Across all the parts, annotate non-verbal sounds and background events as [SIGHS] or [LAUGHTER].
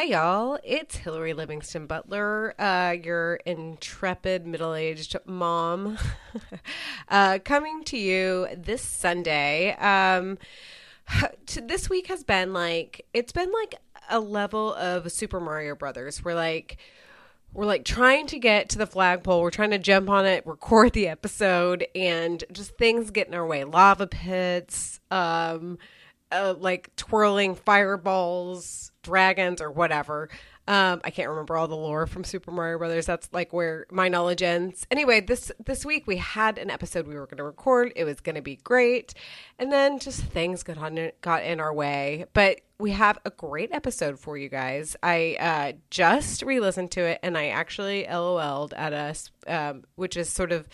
Hi, y'all. It's Hillary Livingston Butler, uh, your intrepid middle aged mom, [LAUGHS] uh, coming to you this Sunday. Um, to, this week has been like, it's been like a level of Super Mario Brothers. We're like, we're like trying to get to the flagpole. We're trying to jump on it, record the episode, and just things get in our way. Lava pits, um, uh, like twirling fireballs, dragons, or whatever. Um, I can't remember all the lore from Super Mario Brothers. That's like where my knowledge ends. Anyway, this this week we had an episode we were going to record. It was going to be great, and then just things got on got in our way. But we have a great episode for you guys. I uh, just re-listened to it, and I actually LOL'd at us, um, which is sort of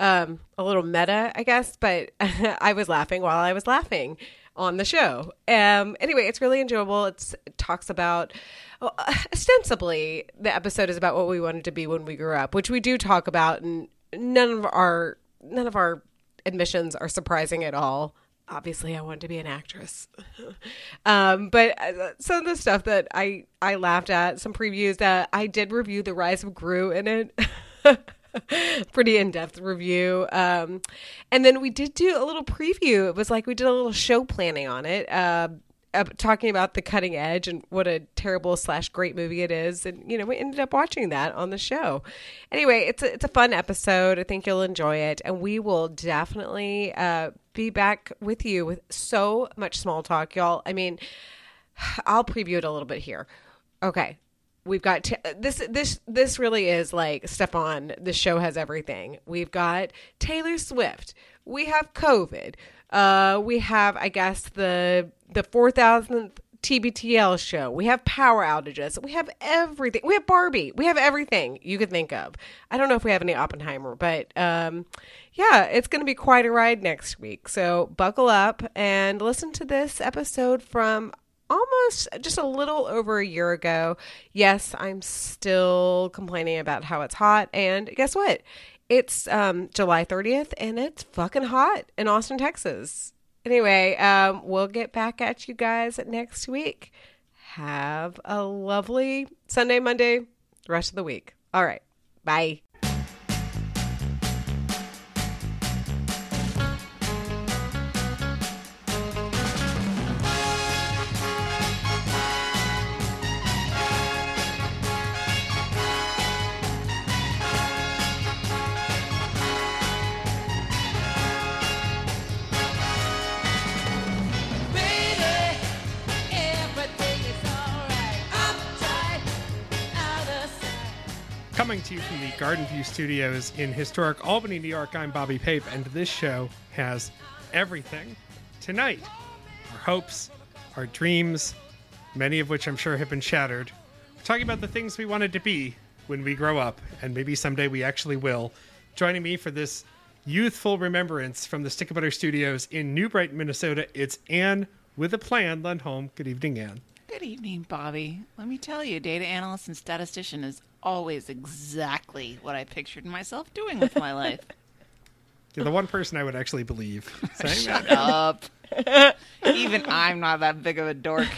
um, a little meta, I guess. But [LAUGHS] I was laughing while I was laughing on the show. Um, anyway, it's really enjoyable. It's, it talks about well, ostensibly the episode is about what we wanted to be when we grew up, which we do talk about, and none of our none of our admissions are surprising at all. Obviously, I wanted to be an actress, [LAUGHS] um, but uh, some of the stuff that I I laughed at, some previews that I did review the Rise of Gru in it. [LAUGHS] [LAUGHS] pretty in-depth review. Um, and then we did do a little preview. It was like we did a little show planning on it uh, talking about the cutting edge and what a terrible slash great movie it is. And you know we ended up watching that on the show. Anyway it's a, it's a fun episode. I think you'll enjoy it. And we will definitely uh, be back with you with so much small talk y'all. I mean [SIGHS] i'll preview it a little bit here. Okay we've got t- this this this really is like Stefon. The show has everything. We've got Taylor Swift. We have COVID. Uh, we have, I guess, the the four thousandth TBTL show. We have power outages. We have everything. We have Barbie. We have everything you could think of. I don't know if we have any Oppenheimer, but um, yeah, it's going to be quite a ride next week. So buckle up and listen to this episode from almost just a little over a year ago. Yes, I'm still complaining about how it's hot. And guess what? It's um, July 30th and it's fucking hot in Austin, Texas. Anyway, um, we'll get back at you guys next week. Have a lovely Sunday, Monday, rest of the week. All right. Bye. Garden View Studios in historic Albany, New York, I'm Bobby Pape, and this show has everything. Tonight, our hopes, our dreams, many of which I'm sure have been shattered. We're talking about the things we wanted to be when we grow up, and maybe someday we actually will. Joining me for this youthful remembrance from the Stick of Butter Studios in New Brighton, Minnesota, it's Anne with a plan. Lundholm. Good evening, Anne. Good evening, Bobby. Let me tell you, data analyst and statistician is always exactly what I pictured myself doing with my life. [LAUGHS] You're the one person I would actually believe [LAUGHS] saying Shut that. up. [LAUGHS] Even I'm not that big of a dork.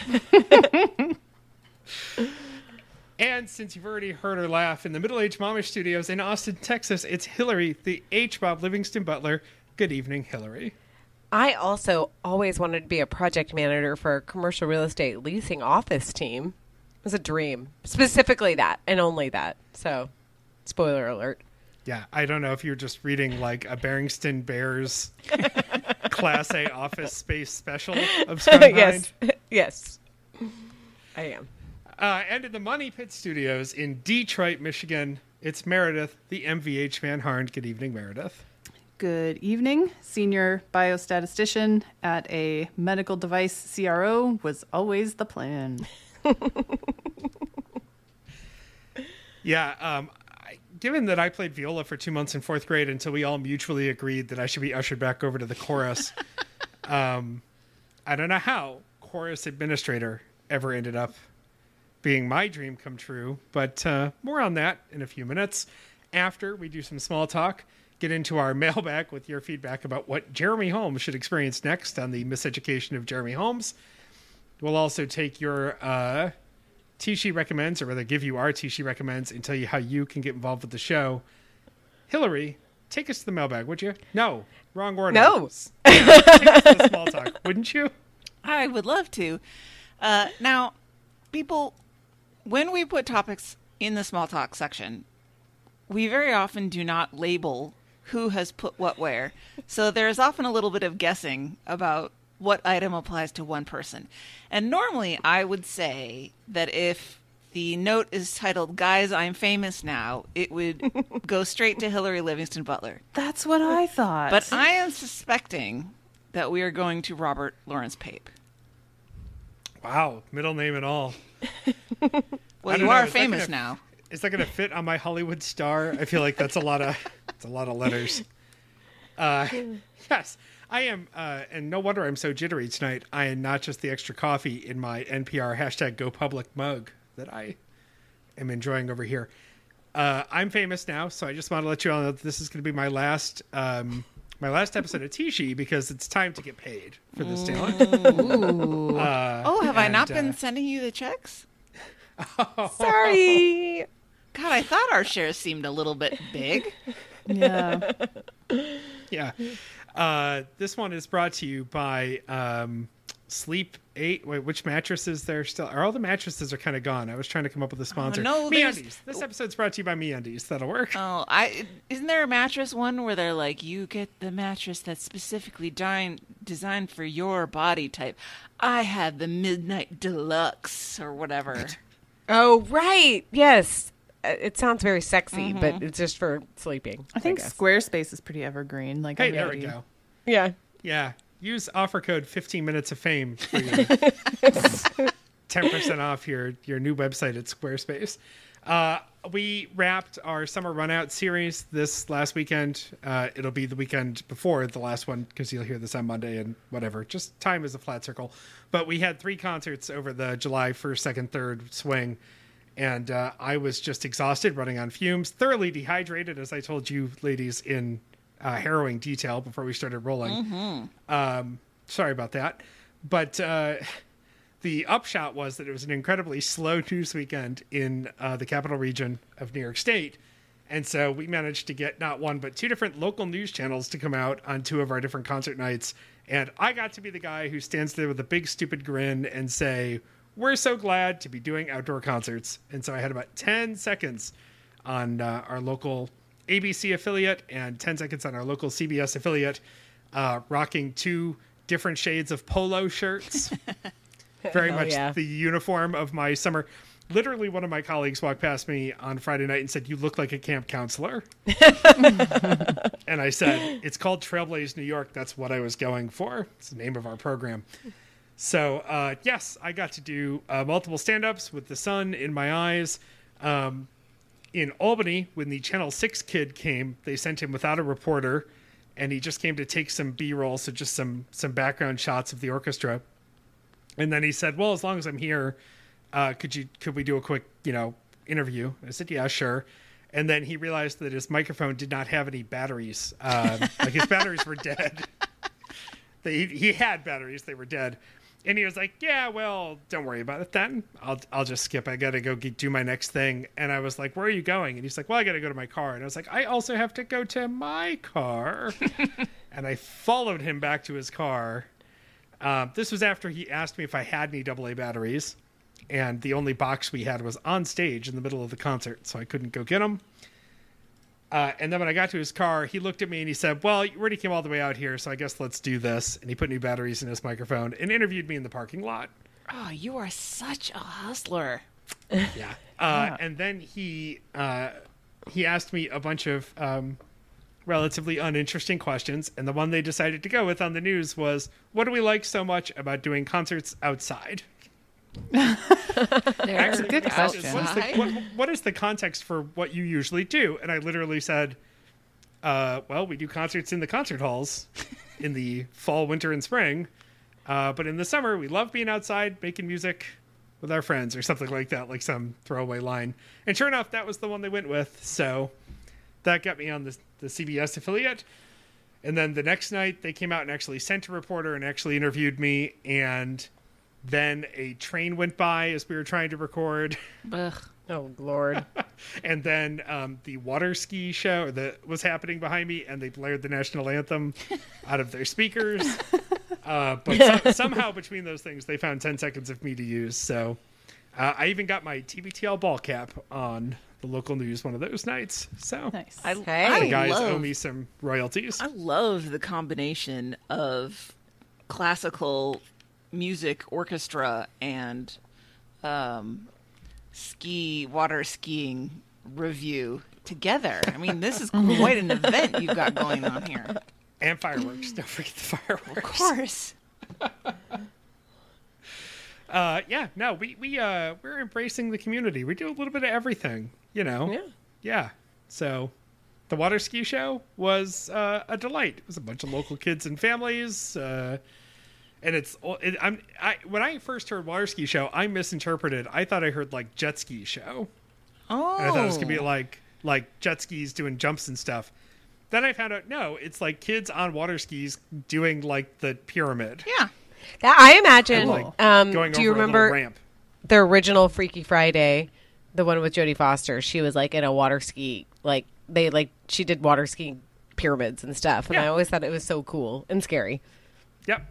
And since you've already heard her laugh in the Middle Age Momish Studios in Austin, Texas, it's Hillary, the H. Bob Livingston Butler. Good evening, Hillary. I also always wanted to be a project manager for a commercial real estate leasing office team. It was a dream. Specifically that and only that. So, spoiler alert. Yeah, I don't know if you're just reading like a Barrington Bears [LAUGHS] Class A office space special of [LAUGHS] some kind. yes. [LAUGHS] yes. I am. Uh, and in the Money Pit Studios in Detroit, Michigan, it's Meredith, the MVH Van Harn. Good evening, Meredith. Good evening. Senior biostatistician at a medical device CRO was always the plan. Yeah, um, I, given that I played viola for two months in fourth grade until we all mutually agreed that I should be ushered back over to the chorus, [LAUGHS] um, I don't know how chorus administrator ever ended up being my dream come true, but uh, more on that in a few minutes. After we do some small talk, get into our [LAUGHS] mailbag with your feedback about what Jeremy Holmes should experience next on the miseducation of Jeremy Holmes. We'll also take your uh, Tishi recommends, or rather, give you our Tishi recommends, and tell you how you can get involved with the show. Hillary, take us to the mailbag, would you? No, wrong order. No. Take us to the small talk, [LAUGHS] wouldn't you? I would love to. Uh, now, people, when we put topics in the small talk section, we very often do not label who has put what where. So there's often a little bit of guessing about what item applies to one person. And normally I would say that if the note is titled Guys, I'm Famous Now, it would [LAUGHS] go straight to Hillary Livingston Butler. That's what I thought. But I am suspecting that we are going to Robert Lawrence Pape. Wow, middle name and all. [LAUGHS] Well, you know, are is famous gonna- now. Is that going to fit on my Hollywood star? I feel like that's a lot of [LAUGHS] it's a lot of letters. Uh, yes, I am, uh, and no wonder I'm so jittery tonight. I am not just the extra coffee in my NPR hashtag Go Public mug that I am enjoying over here. Uh, I'm famous now, so I just want to let you all know that this is going to be my last um, my last episode of Tishi because it's time to get paid for this talent. [LAUGHS] Oh, have I not uh, been sending you the checks? [LAUGHS] Sorry. God, I thought our shares seemed a little bit big. yeah. yeah. Uh, this one is brought to you by um, Sleep Eight. Wait, which mattresses there still? Are all the mattresses are kind of gone? I was trying to come up with a sponsor. no, there's- MeUndies. This episode's brought to you by MeUndies. That'll work. Oh, I isn't there a mattress one where they're like, you get the mattress that's specifically designed designed for your body type. I had the Midnight Deluxe or whatever. Oh, right. Yes. Uh, It sounds very sexy, but it's just for sleeping. I think guess. Squarespace is pretty evergreen. Like hey, there we go. Yeah. Yeah. Use offer code 15 minutes of fame for your [LAUGHS] 10% off your, your new website at Squarespace. Uh, we wrapped our summer run out series this last weekend. Uh, it'll be the weekend before the last one because you'll hear this on Monday and whatever. Just time is a flat circle. But we had three concerts over the July 1st, 2nd, 3rd swing. And uh, I was just exhausted, running on fumes, thoroughly dehydrated, as I told you ladies in uh, harrowing detail before we started rolling. Um, sorry about that. But uh, the upshot was that it was an incredibly slow news weekend in uh, the capital region of New York State. And so we managed to get not one, but two different local news channels to come out on two of our different concert nights. And I got to be the guy who stands there with a big, stupid grin and say, We're so glad to be doing outdoor concerts. And so I had about 10 seconds on uh, our local ABC affiliate and 10 seconds on our local CBS affiliate, uh, rocking two different shades of polo shirts. [LAUGHS] Very much yeah. the uniform of my summer. Literally, one of my colleagues walked past me on Friday night and said, You look like a camp counselor. [LAUGHS] and I said, It's called Trailblaze New York. That's what I was going for. It's the name of our program. So, uh, yes, I got to do uh, multiple stand ups with the sun in my eyes. Um, in Albany, when the Channel 6 kid came, they sent him without a reporter, and he just came to take some B roll, so just some, some background shots of the orchestra. And then he said, "Well, as long as I'm here, uh, could you could we do a quick you know interview?" I said, "Yeah, sure." And then he realized that his microphone did not have any batteries. Um, like his batteries were dead. [LAUGHS] They, he had batteries; they were dead. And he was like, "Yeah, well, don't worry about it then. I'll I'll just skip. I got to go get, do my next thing." And I was like, "Where are you going?" And he's like, "Well, I got to go to my car." And I was like, "I also have to go to my car." [LAUGHS] and I followed him back to his car. Um, this was after he asked me if I had any AA batteries, and the only box we had was on stage in the middle of the concert, so I couldn't go get them. Uh, and then when I got to his car, he looked at me and he said, "Well, you already came all the way out here, so I guess let's do this." And he put new batteries in his microphone and interviewed me in the parking lot. Oh, you are such a hustler. Yeah. Uh, And then he uh, he asked me a bunch of um, relatively uninteresting questions, and the one they decided to go with on the news was, "What do we like so much about doing concerts outside?" There's good question. What's the, what, what is the context for what you usually do? And I literally said, uh, "Well, we do concerts in the concert halls in the fall, winter, and spring, uh, but in the summer we love being outside making music." With our friends, or something like that, like some throwaway line. And sure enough, that was the one they went with. So that got me on the, the CBS affiliate. And then the next night, they came out and actually sent a reporter and actually interviewed me. And Then a train went by as we were trying to record. Ugh. Oh Lord. [LAUGHS] and then um, the water ski show that was happening behind me, and they blared the national anthem [LAUGHS] out of their speakers. [LAUGHS] Uh, but so- somehow between those things, they found 10 seconds of me to use. So uh, I even got my TBTL ball cap on the local news one of those nights. So Nice. I, Hey. I the guys love, owe me some royalties. I love the combination of classical music orchestra and um, ski water skiing review together. I mean, this is [LAUGHS] quite an event you've got going on here. And fireworks. Don't forget the fireworks. Of course. [LAUGHS] Uh, yeah, no, we we uh we're embracing the community. We do a little bit of everything, you know. Yeah. Yeah. So, the water ski show was uh, a delight. It was a bunch of local kids and families, uh, and it's it, I'm I when I first heard water ski show, I misinterpreted. I thought I heard like jet ski show, Oh. and I thought it was gonna be like like jet skis doing jumps and stuff. Then I found out no, it's like kids on water skis doing like the pyramid, Yeah. That, I imagine. like um, going do you remember the original Freaky Friday, the one with Jodie Foster? She was like in a water ski, like they like she did water ski pyramids and stuff, and I always thought it was so cool and scary. Yep.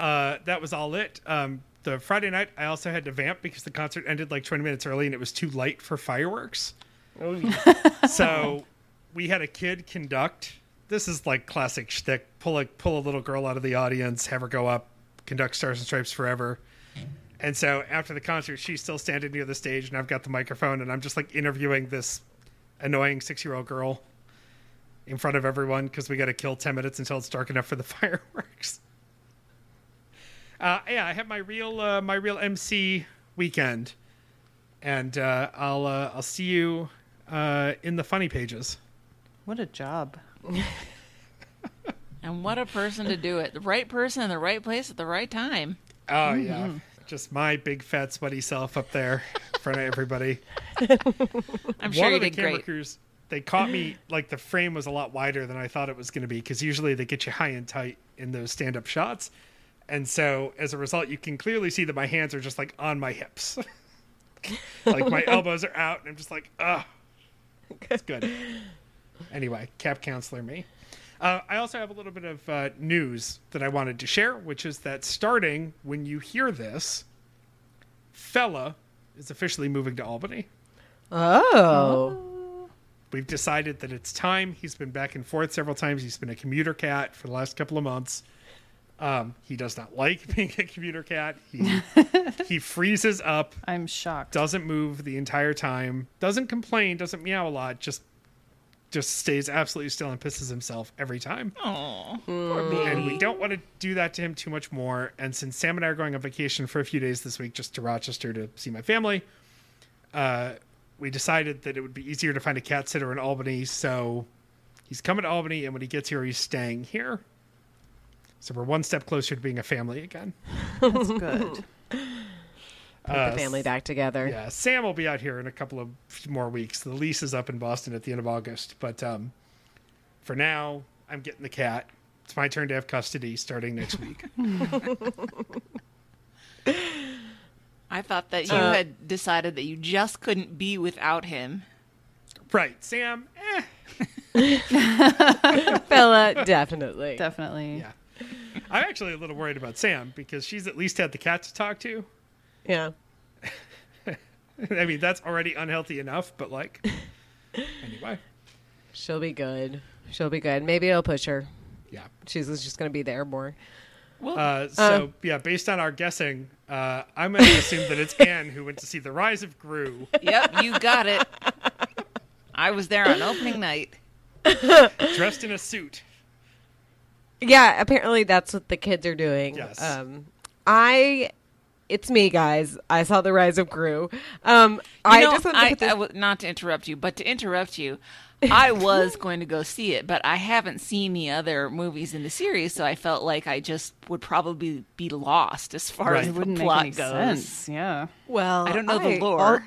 Uh, that was all it. Um, the Friday night, I also had to vamp because the concert ended like 20 minutes early and it was too light for fireworks. [LAUGHS] so we had a kid conduct. This is like classic shtick. Pull a pull a little girl out of the audience, have her go up, conduct Stars and Stripes forever. And so after the concert, she's still standing near the stage, and I've got the microphone, and I'm just like interviewing this annoying six year old girl in front of everyone because we got to kill 10 minutes until it's dark enough for the [LAUGHS] fireworks. Uh, yeah, I have my real uh, my real MC weekend, and uh, I'll uh, I'll see you uh, in the funny pages. What a job. [LAUGHS] And what a person to do it. The right person in the right place at the right time. Oh yeah, just my big fat sweaty self up there in front of everybody. [LAUGHS] I'm sure One you of the did camera great. crews, they caught me like the frame was a lot wider than I thought it was going to be because usually they get you high and tight in those stand up shots. And so as a result, you can clearly see that my hands are just like on my hips. [LAUGHS] like my [LAUGHS] elbows are out, and I'm just like, ugh. It's good. Anyway, cap counselor me. Uh, I also have a little bit of uh, news that I wanted to share, which is that starting when you hear this, Fella is officially moving to Albany. Oh, We've decided that it's time. He's been back and forth several times. He's been a commuter cat for the last couple of months. Um, he does not like [LAUGHS] being a commuter cat. He [LAUGHS] he freezes up, I'm shocked. doesn't move the entire time, doesn't complain, doesn't meow a lot, just just stays absolutely still and pisses himself every time. Oh, poor baby. And we don't want to do that to him too much more. And since Sam and I are going on vacation for a few days this week, just to Rochester to see my family, uh, we decided that it would be easier to find a cat sitter in Albany. So he's coming to Albany, and when he gets here, he's staying here. So we're one step closer to being a family again. That's good. [LAUGHS] put the family back together. Yeah, Sam will be out here in a couple of more weeks. The lease is up in Boston at the end of August, but um, for now, I'm getting the cat. It's my turn to have custody starting next week. [LAUGHS] I thought that you Uh, had decided that you just couldn't be without him. right, Sam. Eh, [LAUGHS] Fella, definitely. Definitely. yeah. [LAUGHS] I'm actually a little worried about Sam because she's at least had the cat to talk to. Yeah. [LAUGHS] I mean, that's already unhealthy enough, but like, [LAUGHS] anyway, She'll be good. She'll be good. Maybe it'll push her. yeah. She's just going to be there more. Well, Uh, so yeah, based on our guessing, uh, I'm going to assume that it's Anne who went to see The Rise of Gru, yep, you got it. I was there on opening night. dressed in a suit. Yeah, apparently that's what the kids are doing. Yes. Um, I, it's me, guys. I saw the rise of Gru. Um, You I know, just want to I, put this. I w- not to interrupt you, but to interrupt you, I was [LAUGHS] going to go see it, but I haven't seen the other movies in the series, so I felt like I just would probably be lost as far Right. as It the wouldn't make plot any goes. sense. Yeah. well, I don't know the lore. I'll-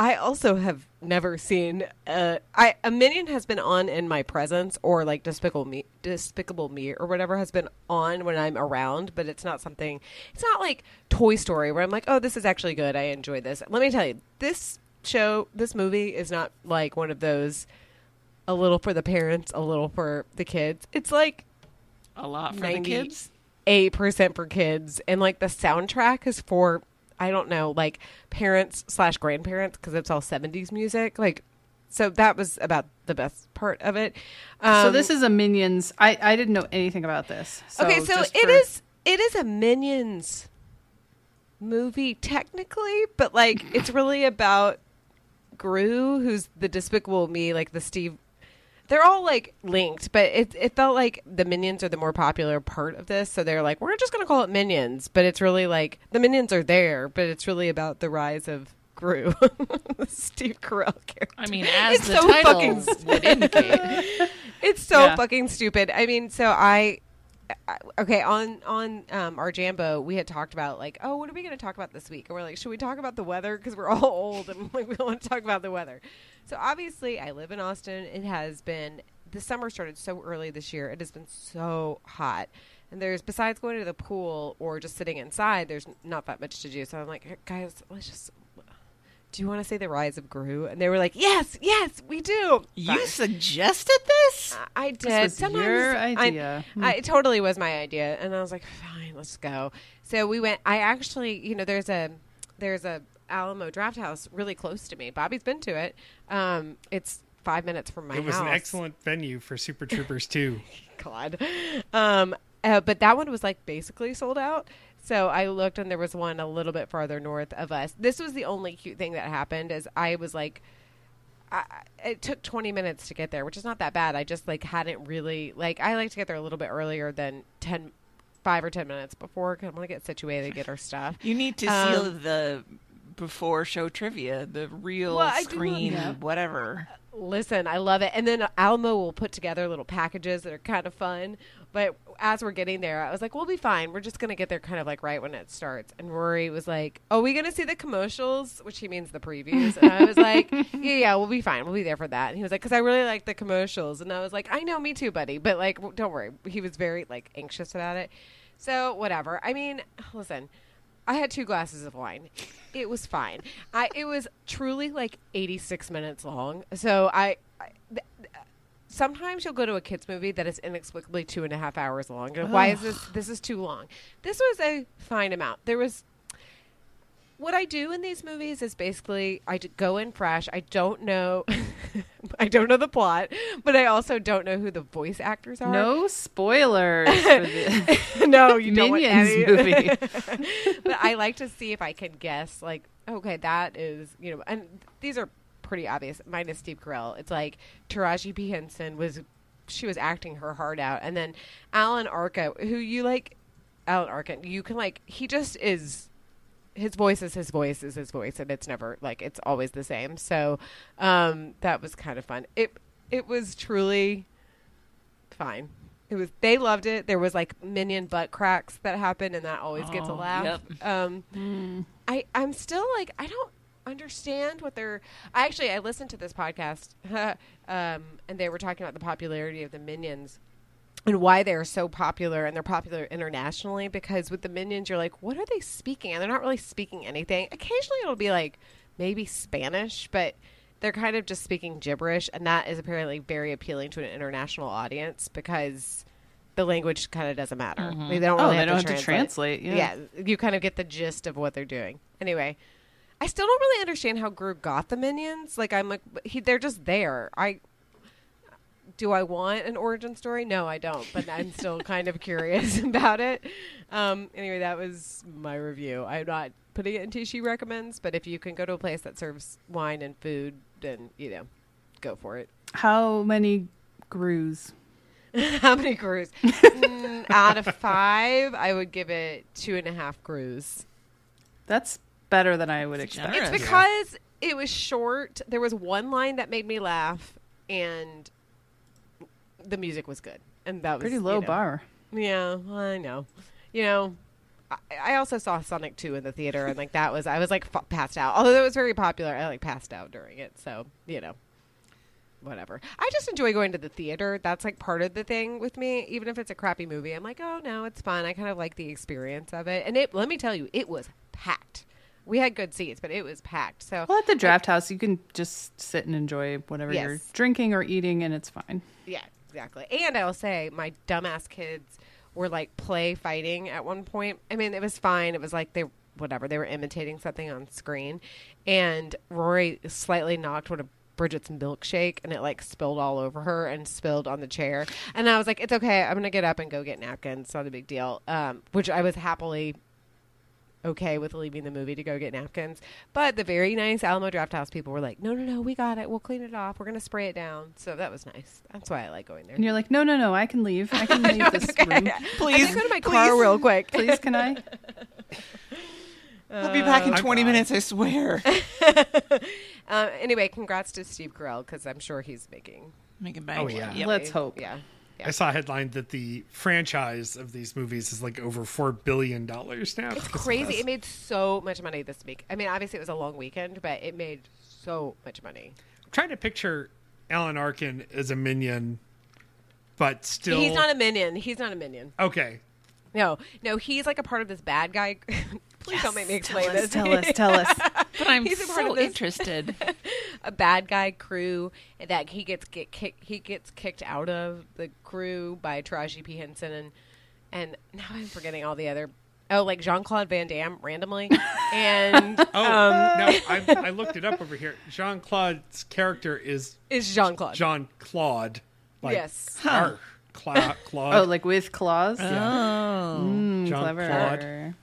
I also have never seen uh, I a minion has been on in my presence or like Despicable Me, Despicable Me or whatever has been on when I'm around, but it's not something. It's not like Toy Story where I'm like, oh, this is actually good. I enjoy this. Let me tell you, this show, this movie is not like one of those. A little for the parents, a little for the kids. It's like A lot for 90 the kids. eight percent for kids, and like the soundtrack is for I don't know, like parents slash grandparents because it's all seventies music. Like, so that was about the best part of it. Um, so this is a Minions. I I didn't know anything about this. So okay. So it for- is it is a Minions movie technically, but like it's really about Gru, who's the Despicable Me, like the Steve. They're all like linked, but it it felt like the Minions are the more popular part of this, so they're like, we're just gonna call it Minions, but it's really like the Minions are there, but it's really about the rise of Gru, [LAUGHS] Steve Carell character. I mean, as It's the so title fucking would indicate. [LAUGHS] It's so Yeah. fucking stupid. I mean, so I, I- okay on on um, our Jambo, we had talked about like, oh, what are we going to talk about this week? And we're like, should we talk about the weather because we're all [LAUGHS] old and like we don't want to talk about the weather. So obviously, I live in Austin. It has been the summer started so early this year. It has been so hot. And there's besides going to the pool or just sitting inside, there's not that much to do. So I'm like, guys, let's just. Do you want to say the rise of Gru? And they were like, yes, yes, we do. You Fine. suggested this? I- I did. was Sometimes your I- idea. Hmm. I, it totally was my idea, and I was like, "Fine, let's go." So we went. I actually, you know, there's a there's a Alamo Draft House really close to me. Bobby's been to it. Um, it's five minutes from my it was house. an excellent venue for Super Troopers too. [LAUGHS] God. Um, uh, but that one was like basically sold out. So I looked and there was one a little bit farther north of us. This was the only cute thing that happened is I was like, I, it took 20 minutes to get there, which is not that bad. I just like hadn't really like I like to get there a little bit earlier than 10 5 or 10 minutes before cuz I want to get situated, get our stuff. You need to Um, see the before show trivia, the real Well, I do love screen, that. whatever. Listen, I love it. And then Alamo will put together little packages that are kind of fun. But as we're getting there, I was like, we'll be fine. We're just going to get there kind of like right when it starts. And Rory was like, oh, we going to see the commercials? Which he means the previews. And I was like, [LAUGHS] yeah, yeah, we'll be fine. We'll be there for that. And he was like, because I really like the commercials. And I was like, I know, me too, buddy. But like, don't worry. He was very like anxious about it. So whatever. I mean, listen. I had two glasses of wine. It was fine. I it was truly like 86 minutes long. So I, I th- th- sometimes you'll go to a kids movie that is inexplicably two and a half hours long. And Why is this? This is too long. This was a fine amount. There was. What I do in these movies is basically I go in fresh. I don't know, [LAUGHS] I don't know the plot, but I also don't know who the voice actors are. no spoilers [LAUGHS] [LAUGHS] no, you don't want any- movie. but I like to see if I can guess. Like, okay, that is you know, and these are pretty obvious. Minus Steve Carell, it's like Taraji P Henson was she was acting her heart out, and then Alan Arca, who you like, Alan Arkin, you can like he just is. His voice is his voice is his voice, and it's never like it's always the same. So um, that was kind of fun. It it was truly fine. It was they loved it. There was like minion butt cracks that happened, and that always gets a Oh, laugh. yep. Um, I I'm still like I don't understand what they're. I actually I listened to this podcast, [LAUGHS] um, and they were talking about the popularity of the minions and why they're so popular and they're popular internationally because with the minions you're like what are they speaking and they're not really speaking anything occasionally it'll be like maybe spanish but they're kind of just speaking gibberish and that is apparently very appealing to an international audience because the language kind of doesn't matter mm-hmm. they don't Oh, really they have, don't to have to translate, yeah. yeah you kind of get the gist of what they're doing anyway I still don't really understand how Gru got the minions. Like I'm like he, they're just there. I do I want an origin story? No, I don't. But I'm still kind of curious [LAUGHS] about it. Um, anyway, that was my review. I'm not putting it into she recommends, but if you can go to a place that serves wine and food, then you know, go for it. How many Grus? [LAUGHS] How many Grus? [LAUGHS] mm, out of five, I would give it two and a half Grus. That's better than I would expect. It's because it was short. There was one line that made me laugh, and the music was good, and that was Pretty you low know. bar. Yeah, well, I know. You know, I, I also saw Sonic 2 in the theater, and like that was I was like f- passed out. Although it was very popular, I like passed out during it. So you know, whatever. I just enjoy going to the theater. That's like part of the thing with me. Even if it's a crappy movie, I'm like, oh no, it's fun. I kind of like the experience of it. And it, let me tell you, it was packed. We had good seats, but it was packed. So Well, at the draft house, you can just sit and enjoy whatever you're drinking or eating, and it's fine. Yeah, exactly. And I'll say my dumbass kids were like play fighting at one point. I mean, it was fine. It was like they whatever they were imitating something on screen, and Rory slightly knocked one of Bridget's milkshake, and it like spilled all over her and spilled on the chair. And I was like, "It's okay. I'm gonna get up and go get napkins. It's not a big deal." Um, which I was happily okay with leaving the movie to go get napkins. But the very nice Alamo Draft House people were like, no, no, no, we got it. We'll clean it off. We're going to spray it down. So that was nice. That's why I like going there. And you're like, no, no, no, I can leave. I can [LAUGHS] leave this room. Please, going to go to my car real quick. Please, can I? [LAUGHS] I'll be back in I'm 20 fine. minutes, I swear. [LAUGHS] Uh, anyway, congrats to Steve Carell because I'm sure he's making. Making bank. Oh, yeah. Yep. Let's hope. Yeah. I saw a headline that the franchise of these movies is like over four billion dollars now. It's [LAUGHS] crazy. It made so much money this week. I mean, obviously it was a long weekend, but it made so much money. I'm trying to picture Alan Arkin as a minion, but still. He's not a minion. He's not a minion. okay. No, no, he's like a part of this bad guy. [LAUGHS] Please don't make me explain tell this. us, tell us, tell us. [LAUGHS] But I'm He's so interested. [LAUGHS] a bad guy crew that he gets get kick, he gets kicked out of the crew by Taraji P Henson and and now I'm forgetting all the other oh like Jean Claude Van Damme randomly [LAUGHS] and Oh um, no! I, I looked it up over here. Jean Claude's character is is Jean Claude Jean Claude. Like, Yes. Arr, Cla- Claude. Oh, like with claws? Oh. Mm, Jean clever. Claude.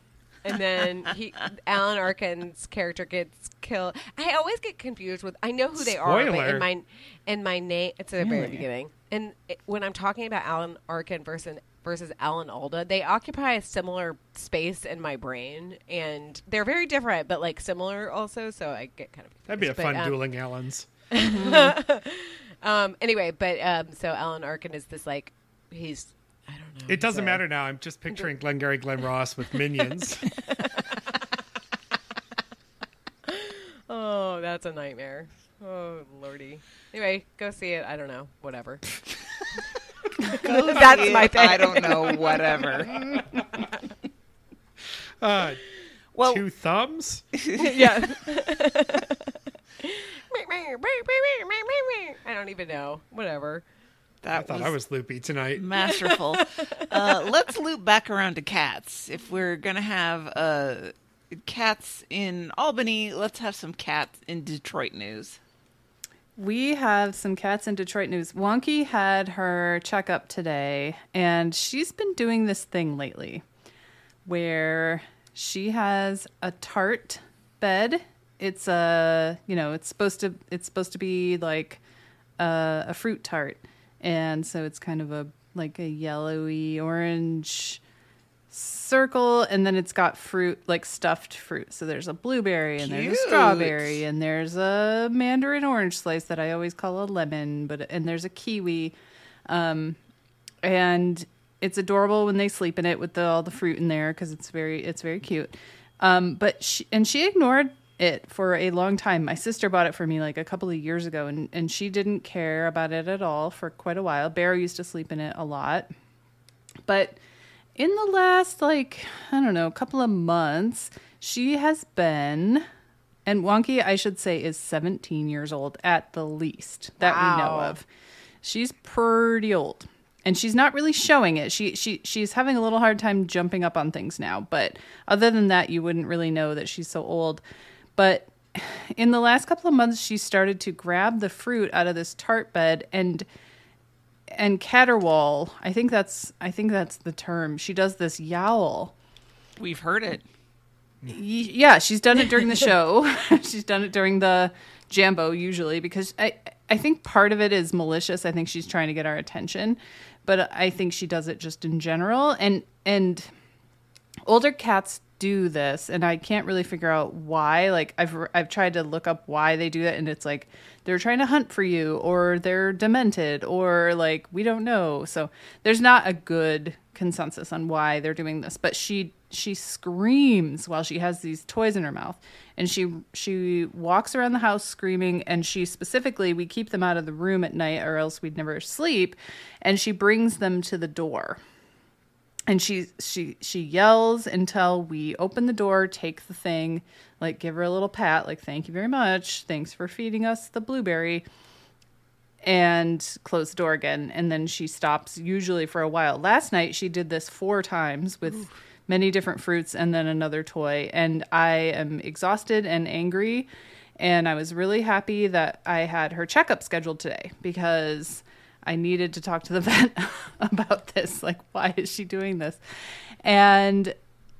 And then he Alan Arkin's character gets killed. I always get confused with I know who they are, but Spoiler. in my in my name it's at the very beginning. And it, when I'm talking about Alan Arkin versus versus Alan Alda, they occupy a similar space in my brain, and they're very different, but like similar also. So I get kind of That'd be a confused. fun um, dueling Allens. [LAUGHS] Um, anyway, but um, so Alan Arkin is this like he's I don't know. It doesn't he's a- matter now. I'm just picturing Glengarry Glen Ross with minions. [LAUGHS] Oh, that's a nightmare. Oh lordy. Anyway, go see it. I don't know. Whatever. [LAUGHS] [LAUGHS] That's my thing. I don't know, whatever. Uh, Well, two thumbs. yeah. I don't even know. Whatever. I thought was, I was loopy tonight. masterful. [LAUGHS] uh, let's loop back around to cats. If we're gonna have uh, cats in Albany, let's have some cats in Detroit news. We have some cats in Detroit news. Wonky had her checkup today, and she's been doing this thing lately where she has a tart bed. It's a, you know, it's supposed to it's supposed to be like a, a fruit tart. And so it's kind of a like a yellowy orange circle and then it's got fruit like stuffed fruit. So there's a blueberry and there's a strawberry and there's a mandarin orange slice that i always call a lemon but and there's a kiwi. Um and it's adorable when they sleep in it with the, all the fruit in there because it's very it's very cute. Um but she and she ignored it for a long time. My sister bought it for me like a couple of years ago and and she didn't care about it at all for quite a while. Bear used to sleep in it a lot. But in the last like i don't know couple of months she has been and wonky i should say is 17 years old at the least that we know Wow. of. She's pretty old and she's not really showing it. She she she's having a little hard time jumping up on things now but other than that you wouldn't really know that she's so old but in the last couple of months she started to grab the fruit out of this tart bed and and caterwaul. I think that's i think that's the term. She does this yowl. We've heard it. Yeah she's done it during the show. [LAUGHS] She's done it during the jambo usually because i i think part of it is malicious. I think she's trying to get our attention but i think she does it just in general. And and older cats do this and i can't really figure out why like i've i've tried to look up why they do that and it's like they're trying to hunt for you or they're demented or like we don't know so there's not a good consensus on why they're doing this, but she she screams while she has these toys in her mouth, and she she walks around the house screaming. And she specifically, we keep them out of the room at night, or else we'd never sleep. And she brings them to the door, and she she she yells until we open the door, take the thing, like give her a little pat, like thank you very much, thanks for feeding us the blueberry and close the door again. And then she stops usually for a while. Last night she did this four times with many different fruits and then another toy. And I am exhausted and angry. And I was really happy that I had her checkup scheduled today because I needed to talk to the [LAUGHS] vet about this. Like, why is she doing this? And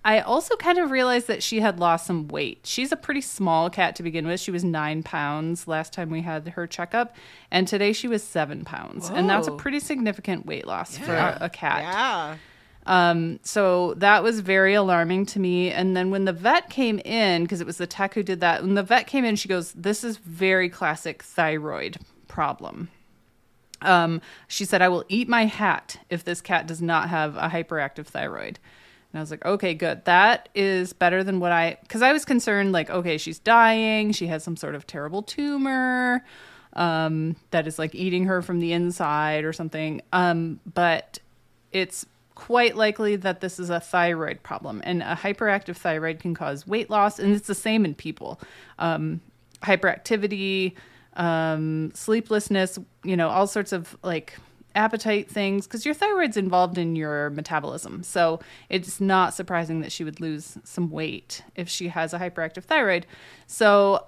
I also kind of realized that she had lost some weight. She's a pretty small cat to begin with. She was nine pounds last time we had her checkup, and today she was seven pounds. And that's a pretty significant weight loss for a, a cat. Yeah. Um, so that was very alarming to me. And then when the vet came in, because it was the tech who did that, when the vet came in, she goes, This is very classic thyroid problem. Um, she said, I will eat my hat if this cat does not have a hyperactive thyroid. And I was like, okay, good. That is better than what I, because I was concerned, like, okay, she's dying. She has some sort of terrible tumor um, that is like eating her from the inside or something. Um, but it's quite likely that this is a thyroid problem. And a hyperactive thyroid can cause weight loss. And it's the same in people. Um, hyperactivity, um, sleeplessness, you know, all sorts of like appetite things because your thyroid's involved in your metabolism. So it's not surprising that she would lose some weight if she has a hyperactive thyroid. So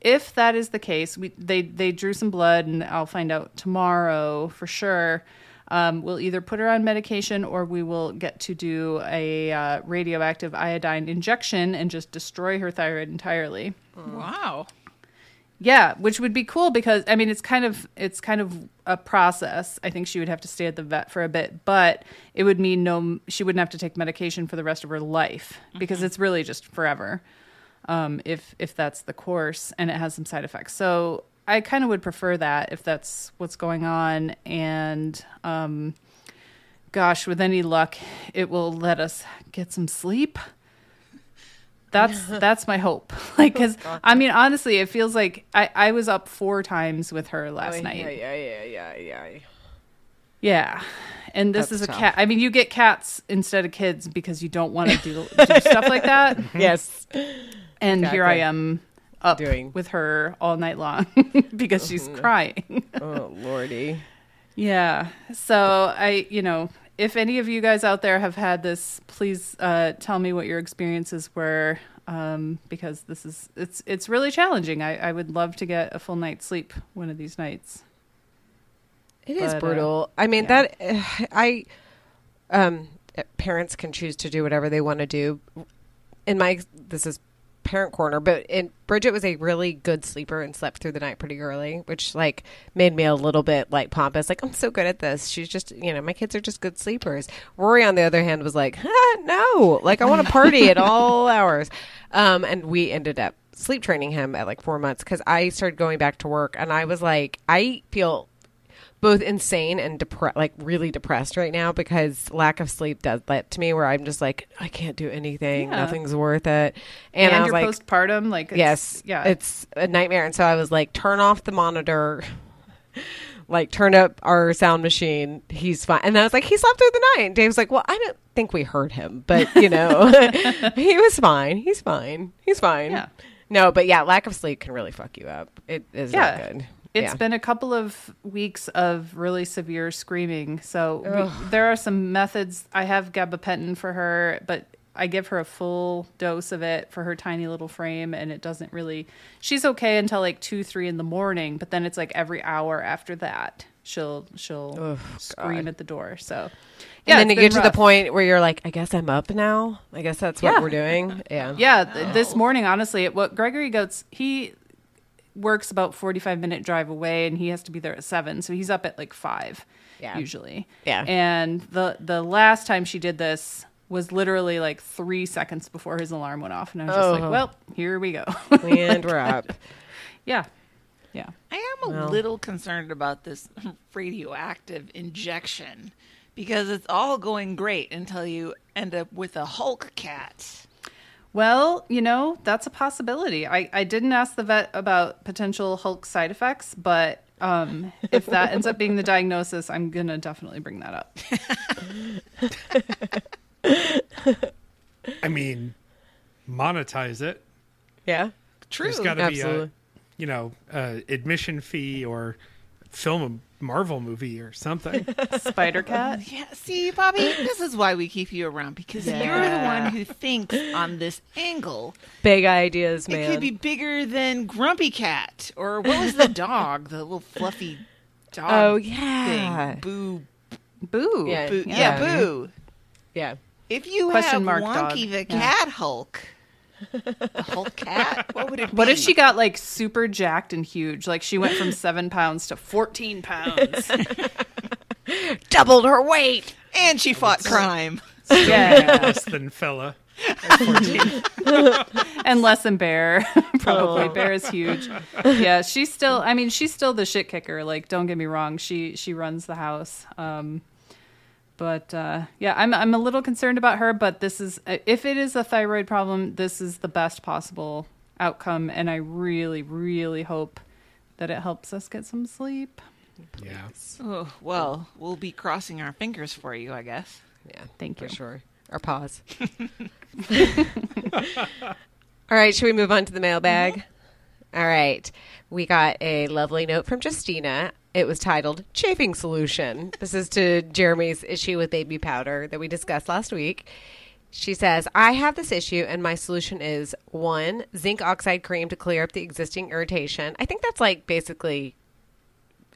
if that is the case, we they they drew some blood and I'll find out tomorrow for sure. Um, we'll either put her on medication or we will get to do a uh, radioactive iodine injection and just destroy her thyroid entirely. Wow. Yeah, which would be cool because I mean it's kind of it's kind of a process. I think she would have to stay at the vet for a bit, but it would mean no she wouldn't have to take medication for the rest of her life because it's really just forever. Um, if if that's the course and it has some side effects. So I kind of would prefer that if that's what's going on and um gosh, with any luck it will let us get some sleep that's [LAUGHS] that's my hope [LAUGHS] like because oh, i mean honestly it feels like I, I was up four times with her last Oh, night Yeah, yeah, yeah, yeah, yeah. yeah and this That's is a tough. cat i mean you get cats instead of kids because you don't want to do, [LAUGHS] do stuff like that Yes. and here i am up Doing- with her all night long because she's mm-hmm. crying Oh, lordy. Yeah. So I, you know, if any of you guys out there have had this, please uh, tell me what your experiences were, um, because this is it's it's really challenging. I, I would love to get a full night's sleep one of these nights. It is But, uh, brutal. I mean yeah. that [SIGHS] I um parents can choose to do whatever they want to do. In my this is parent corner, but in Bridget was a really good sleeper and slept through the night pretty early, which like made me a little bit like pompous. Like I'm so good at this. She's just you know my kids are just good sleepers. Rory on the other hand was like ah, no, like I want to party at all [LAUGHS] hours, um, and we ended up sleep training him at like four months because I started going back to work and I was like I feel both insane and depressed, like really depressed right now because lack of sleep does that to me. Where I'm just like, I can't do anything. Yeah. Nothing's worth it. And, And, I was your like, postpartum, like it's, yes, yeah, it's a nightmare. And so I was like, turn off the monitor. [LAUGHS] Like turn up our sound machine. He's fine. And I was like, he slept through the night. And Dave's like, well, I don't think we heard him, but you know, [LAUGHS] [LAUGHS] he was fine. He's fine. He's fine. Yeah. No, but yeah, lack of sleep can really fuck you up. It is Yeah. not good. It's yeah. been a couple of weeks of really severe screaming. So we, there are some methods. I have gabapentin for her, but I give her a full dose of it for her tiny little frame, and it doesn't really. She's okay until like two, three in the morning, but then it's like every hour after that she'll she'll Ugh, scream God. at the door. So yeah, and then you it's get been to the point where you're like, I guess I'm up now. I guess that's what Yeah. we're doing. Yeah. Yeah, th- this morning, honestly, what Gregory Goats he works about forty five minute drive away, and he has to be there at seven, so he's up at like five, Yeah. usually. Yeah. And the the last time she did this was literally like three seconds before his alarm went off, and I was just Oh. like, well, here we go. And we're up. yeah, yeah. I am a Well. little concerned about this [LAUGHS] radioactive injection because it's all going great until you end up with a Hulk cat. Well, you know, that's a possibility. I, I didn't ask the vet about potential Hulk side effects, but um, if that ends up being the diagnosis, I'm going to definitely bring that up. [LAUGHS] I mean, monetize it. Yeah. True. There's got to be a, you know, a admission fee or film a Marvel movie or something. [LAUGHS] Spider [LAUGHS] um, Cat? Yeah, see, Bobby, this is why we keep you around because you're the one who thinks on this angle. Big ideas, man. It could be bigger than Grumpy Cat or what was the dog? The little fluffy dog. Oh, yeah. thing. Boo. Boo. Yeah. Boo. Yeah, Yeah. Boo. yeah. If you Question have mark Wonky dog. the Yeah. Cat Hulk, the Hulk Cat, what would it be? What if she got like super jacked and huge? Like she went from seven pounds to 14 pounds. [LAUGHS] Doubled her weight. and she fought crime? yeah. Less than fella. [LAUGHS] And less than Bear. [LAUGHS] Probably. Oh. Bear is huge. Yeah, she's still I mean, she's still the shit kicker. Like, don't get me wrong. She she runs the house. Um but uh, yeah, I'm I'm a little concerned about her. But this is if it is a thyroid problem, this is the best possible outcome, and I really, really hope that it helps us get some sleep. yeah. Oh, well, we'll be crossing our fingers for you, I guess. Yeah. Thank you. for you. sure. Or pause. [LAUGHS] All right, should we move on to the mailbag? All right. We got a lovely note from Justina. It was titled Chafing Solution. This is to Jeremy's issue with baby powder that we discussed last week. She says, I have this issue, and my solution is one, zinc oxide cream to clear up the existing irritation. I think that's like basically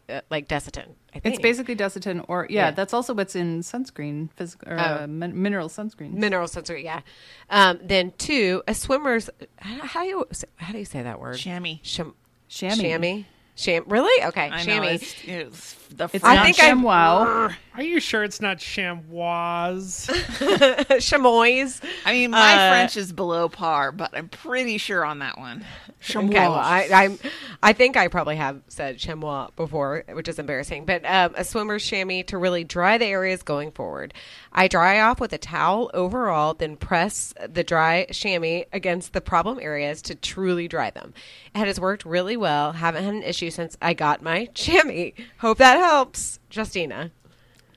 uh, like Desitin. I think. It's basically Desitin, or yeah, Yeah. that's also what's in sunscreen, physical or Oh. uh, min- mineral sunscreen. mineral sunscreen, yeah. Um, then two, a swimmer's. How, how do you how do you say that word? Chamois. Sham, Chamois. chamois. Sham. Really? Okay. I know. It's, it's the It's I not think I- ShamWow. Are you sure it's not chamois? [LAUGHS] chamois. I mean, my Uh, French is below par, but I'm pretty sure on that one. Okay, well, I, I'm, I think I probably have said chamois before, which is embarrassing. But um, a swimmer's chamois to really dry the areas going forward. I dry off with a towel overall, then press the dry chamois against the problem areas to truly dry them. It has worked really well. Haven't had an issue since I got my chamois. Hope that helps, Justina.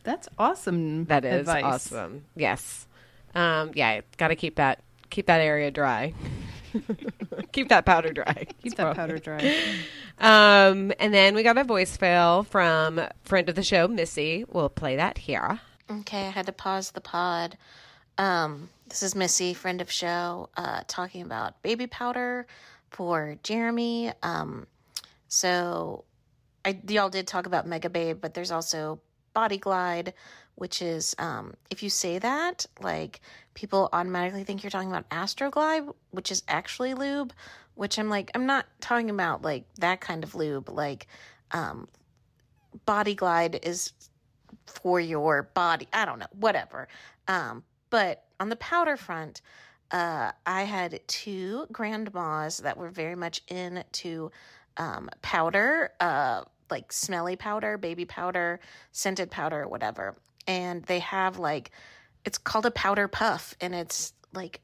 That's awesome. That is advice. awesome. Yes. Um, yeah, got to keep that keep that area dry. [LAUGHS] keep that powder dry. [LAUGHS] Keep that powder dry. Um, and then we got a voicemail from friend of the show, Missy. We'll play that here. Okay, I had to pause the pod. Um, this is Missy, friend of show, uh, talking about baby powder for Jeremy. Um, so I y'all did talk about Mega Babe, but there's also Body Glide, which is um, if you say that, like people automatically think you're talking about Astroglide, which is actually lube. Which I'm like, I'm not talking about like that kind of lube. Like, um, Body Glide is for your body. I don't know, whatever. Um, but on the powder front, uh, I had two grandmas that were very much into um, powder, uh, like smelly powder, baby powder, scented powder, whatever. And they have like, it's called a powder puff, and it's like,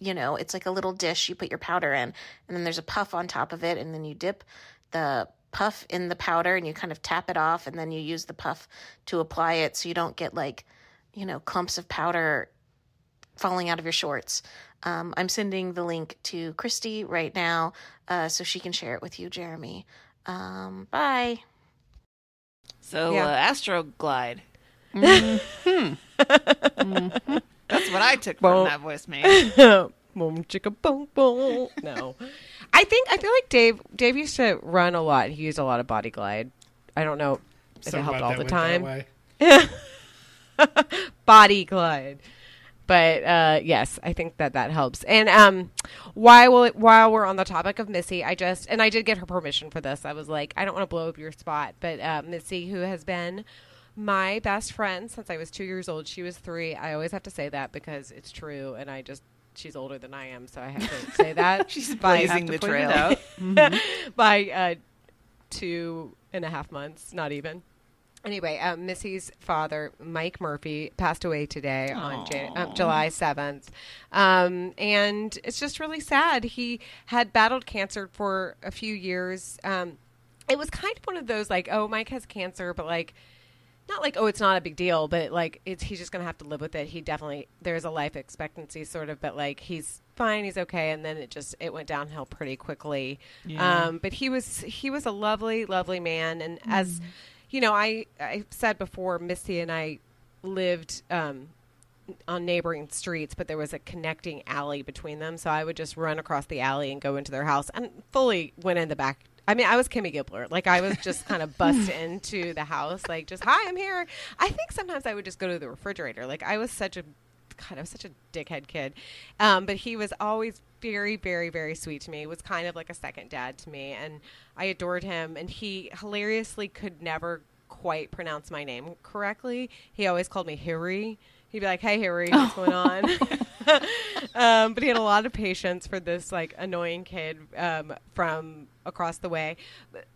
you know, it's like a little dish you put your powder in, and then there's a puff on top of it, and then you dip the puff in the powder and you kind of tap it off, and then you use the puff to apply it so you don't get like, you know, clumps of powder falling out of your shorts. Um, I'm sending the link to Christy right now uh, so she can share it with you, Jeremy. Um, bye. So, Yeah. uh, Astroglide. Mm-hmm. [LAUGHS] That's what I took from that voicemail. [LAUGHS] Boom, chicka, boom, boom. No, I think I feel like Dave. Dave used to run a lot. He used a lot of Body Glide. I don't know if So it helped all the time. [LAUGHS] Body Glide. But uh, yes, I think that that helps. And um, while while we're on the topic of Missy, I just and I did get her permission for this. I was like, I don't want to blow up your spot, but uh, Missy, who has been my best friend since I was two years old, she was three. I always have to say that because it's true, and I just she's older than I am, so I have to say that. [LAUGHS] She's blazing the trail. out. [LAUGHS] by uh, two and a half months, not even. Anyway, um, Missy's father, Mike Murphy, passed away today on Jan- uh, July 7th. Um, and it's just really sad. He had battled cancer for a few years. Um, it was kind of one of those like, oh, Mike has cancer, but like, not like, oh, it's not a big deal, but like, it's he's just going to have to live with it. He definitely, there's a life expectancy sort of, but like, he's fine, he's okay. And then it just, it went downhill pretty quickly. Yeah. Um, but he was, he was a lovely, lovely man. And as, you know, I, I said before, Misty and I lived um, on neighboring streets, but there was a connecting alley between them. So I would just run across the alley and go into their house and fully went in the back. I mean, I was Kimmy Gibbler. Like, I was just kind of [LAUGHS] bust into the house, like, just, hi, I'm here. I think sometimes I would just go to the refrigerator. Like, I was such a, God, I was such a dickhead kid. Um, but he was always very, very, very sweet to me. He was kind of like a second dad to me. And I adored him. And he hilariously could never quite pronounce my name correctly. He always called me Harry. He'd be like, "Hey, Harry, what's [LAUGHS] going on?" [LAUGHS] um, but he had a lot of patience for this like annoying kid um, from across the way.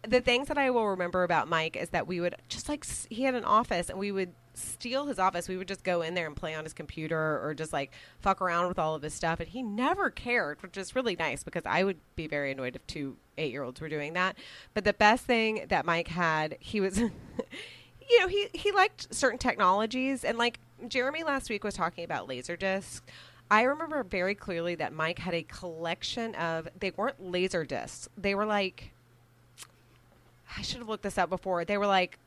The things that I will remember about Mike is that we would just like s- he had an office and we would steal his office. We would just go in there and play on his computer or just like fuck around with all of his stuff. And he never cared, which is really nice because I would be very annoyed if two eight year olds were doing that. But the best thing that Mike had, he was. [LAUGHS] you know, he he liked certain technologies, and like Jeremy last week was talking about laser discs. I remember very clearly that Mike had a collection of. They weren't laser discs. They were like. I should have looked this up before. They were like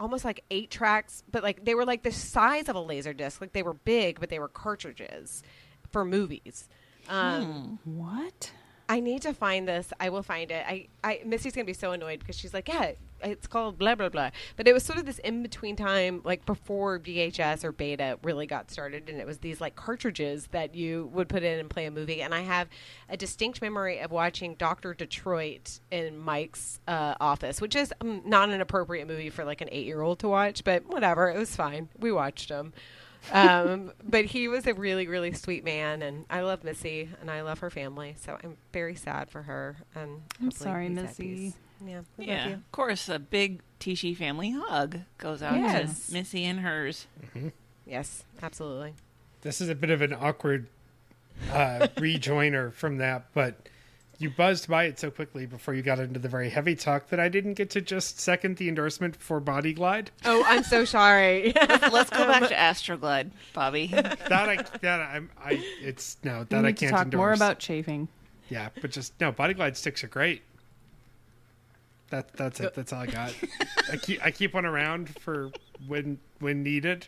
almost like eight tracks, but like they were like the size of a laser disc. Like they were big, but they were cartridges for movies. Um, What? I need to find this. I will find it. I, I Missy's gonna be so annoyed because she's like, yeah, it's called blah blah blah. But it was sort of this in between time, like before VHS or Beta really got started, and it was these like cartridges that you would put in and play a movie. And I have a distinct memory of watching Doctor Detroit in Mike's uh, office, which is um, not an appropriate movie for like an eight year old to watch, but whatever, it was fine. We watched them. um, [LAUGHS] but he was a really, really sweet man, and I love Missy, and I love her family. So I'm very sad for her. And I'm hopefully sorry, Missy. Peace. Yeah, Yeah, of course, a big Tishy family hug goes out Yes. to Missy and hers. Yes, absolutely. This is a bit of an awkward uh, [LAUGHS] rejoiner from that, but you buzzed by it so quickly before you got into the very heavy talk that I didn't get to just second the endorsement for Body Glide. Oh, I'm so sorry. Let's go back [LAUGHS] to Astroglide, Bobby. That I that I'm I it's no that we I need to can't talk endorse. more about chafing. yeah, but just no Body Glide sticks are great. That that's it. That's all I got. [LAUGHS] I keep I keep one around for when when needed.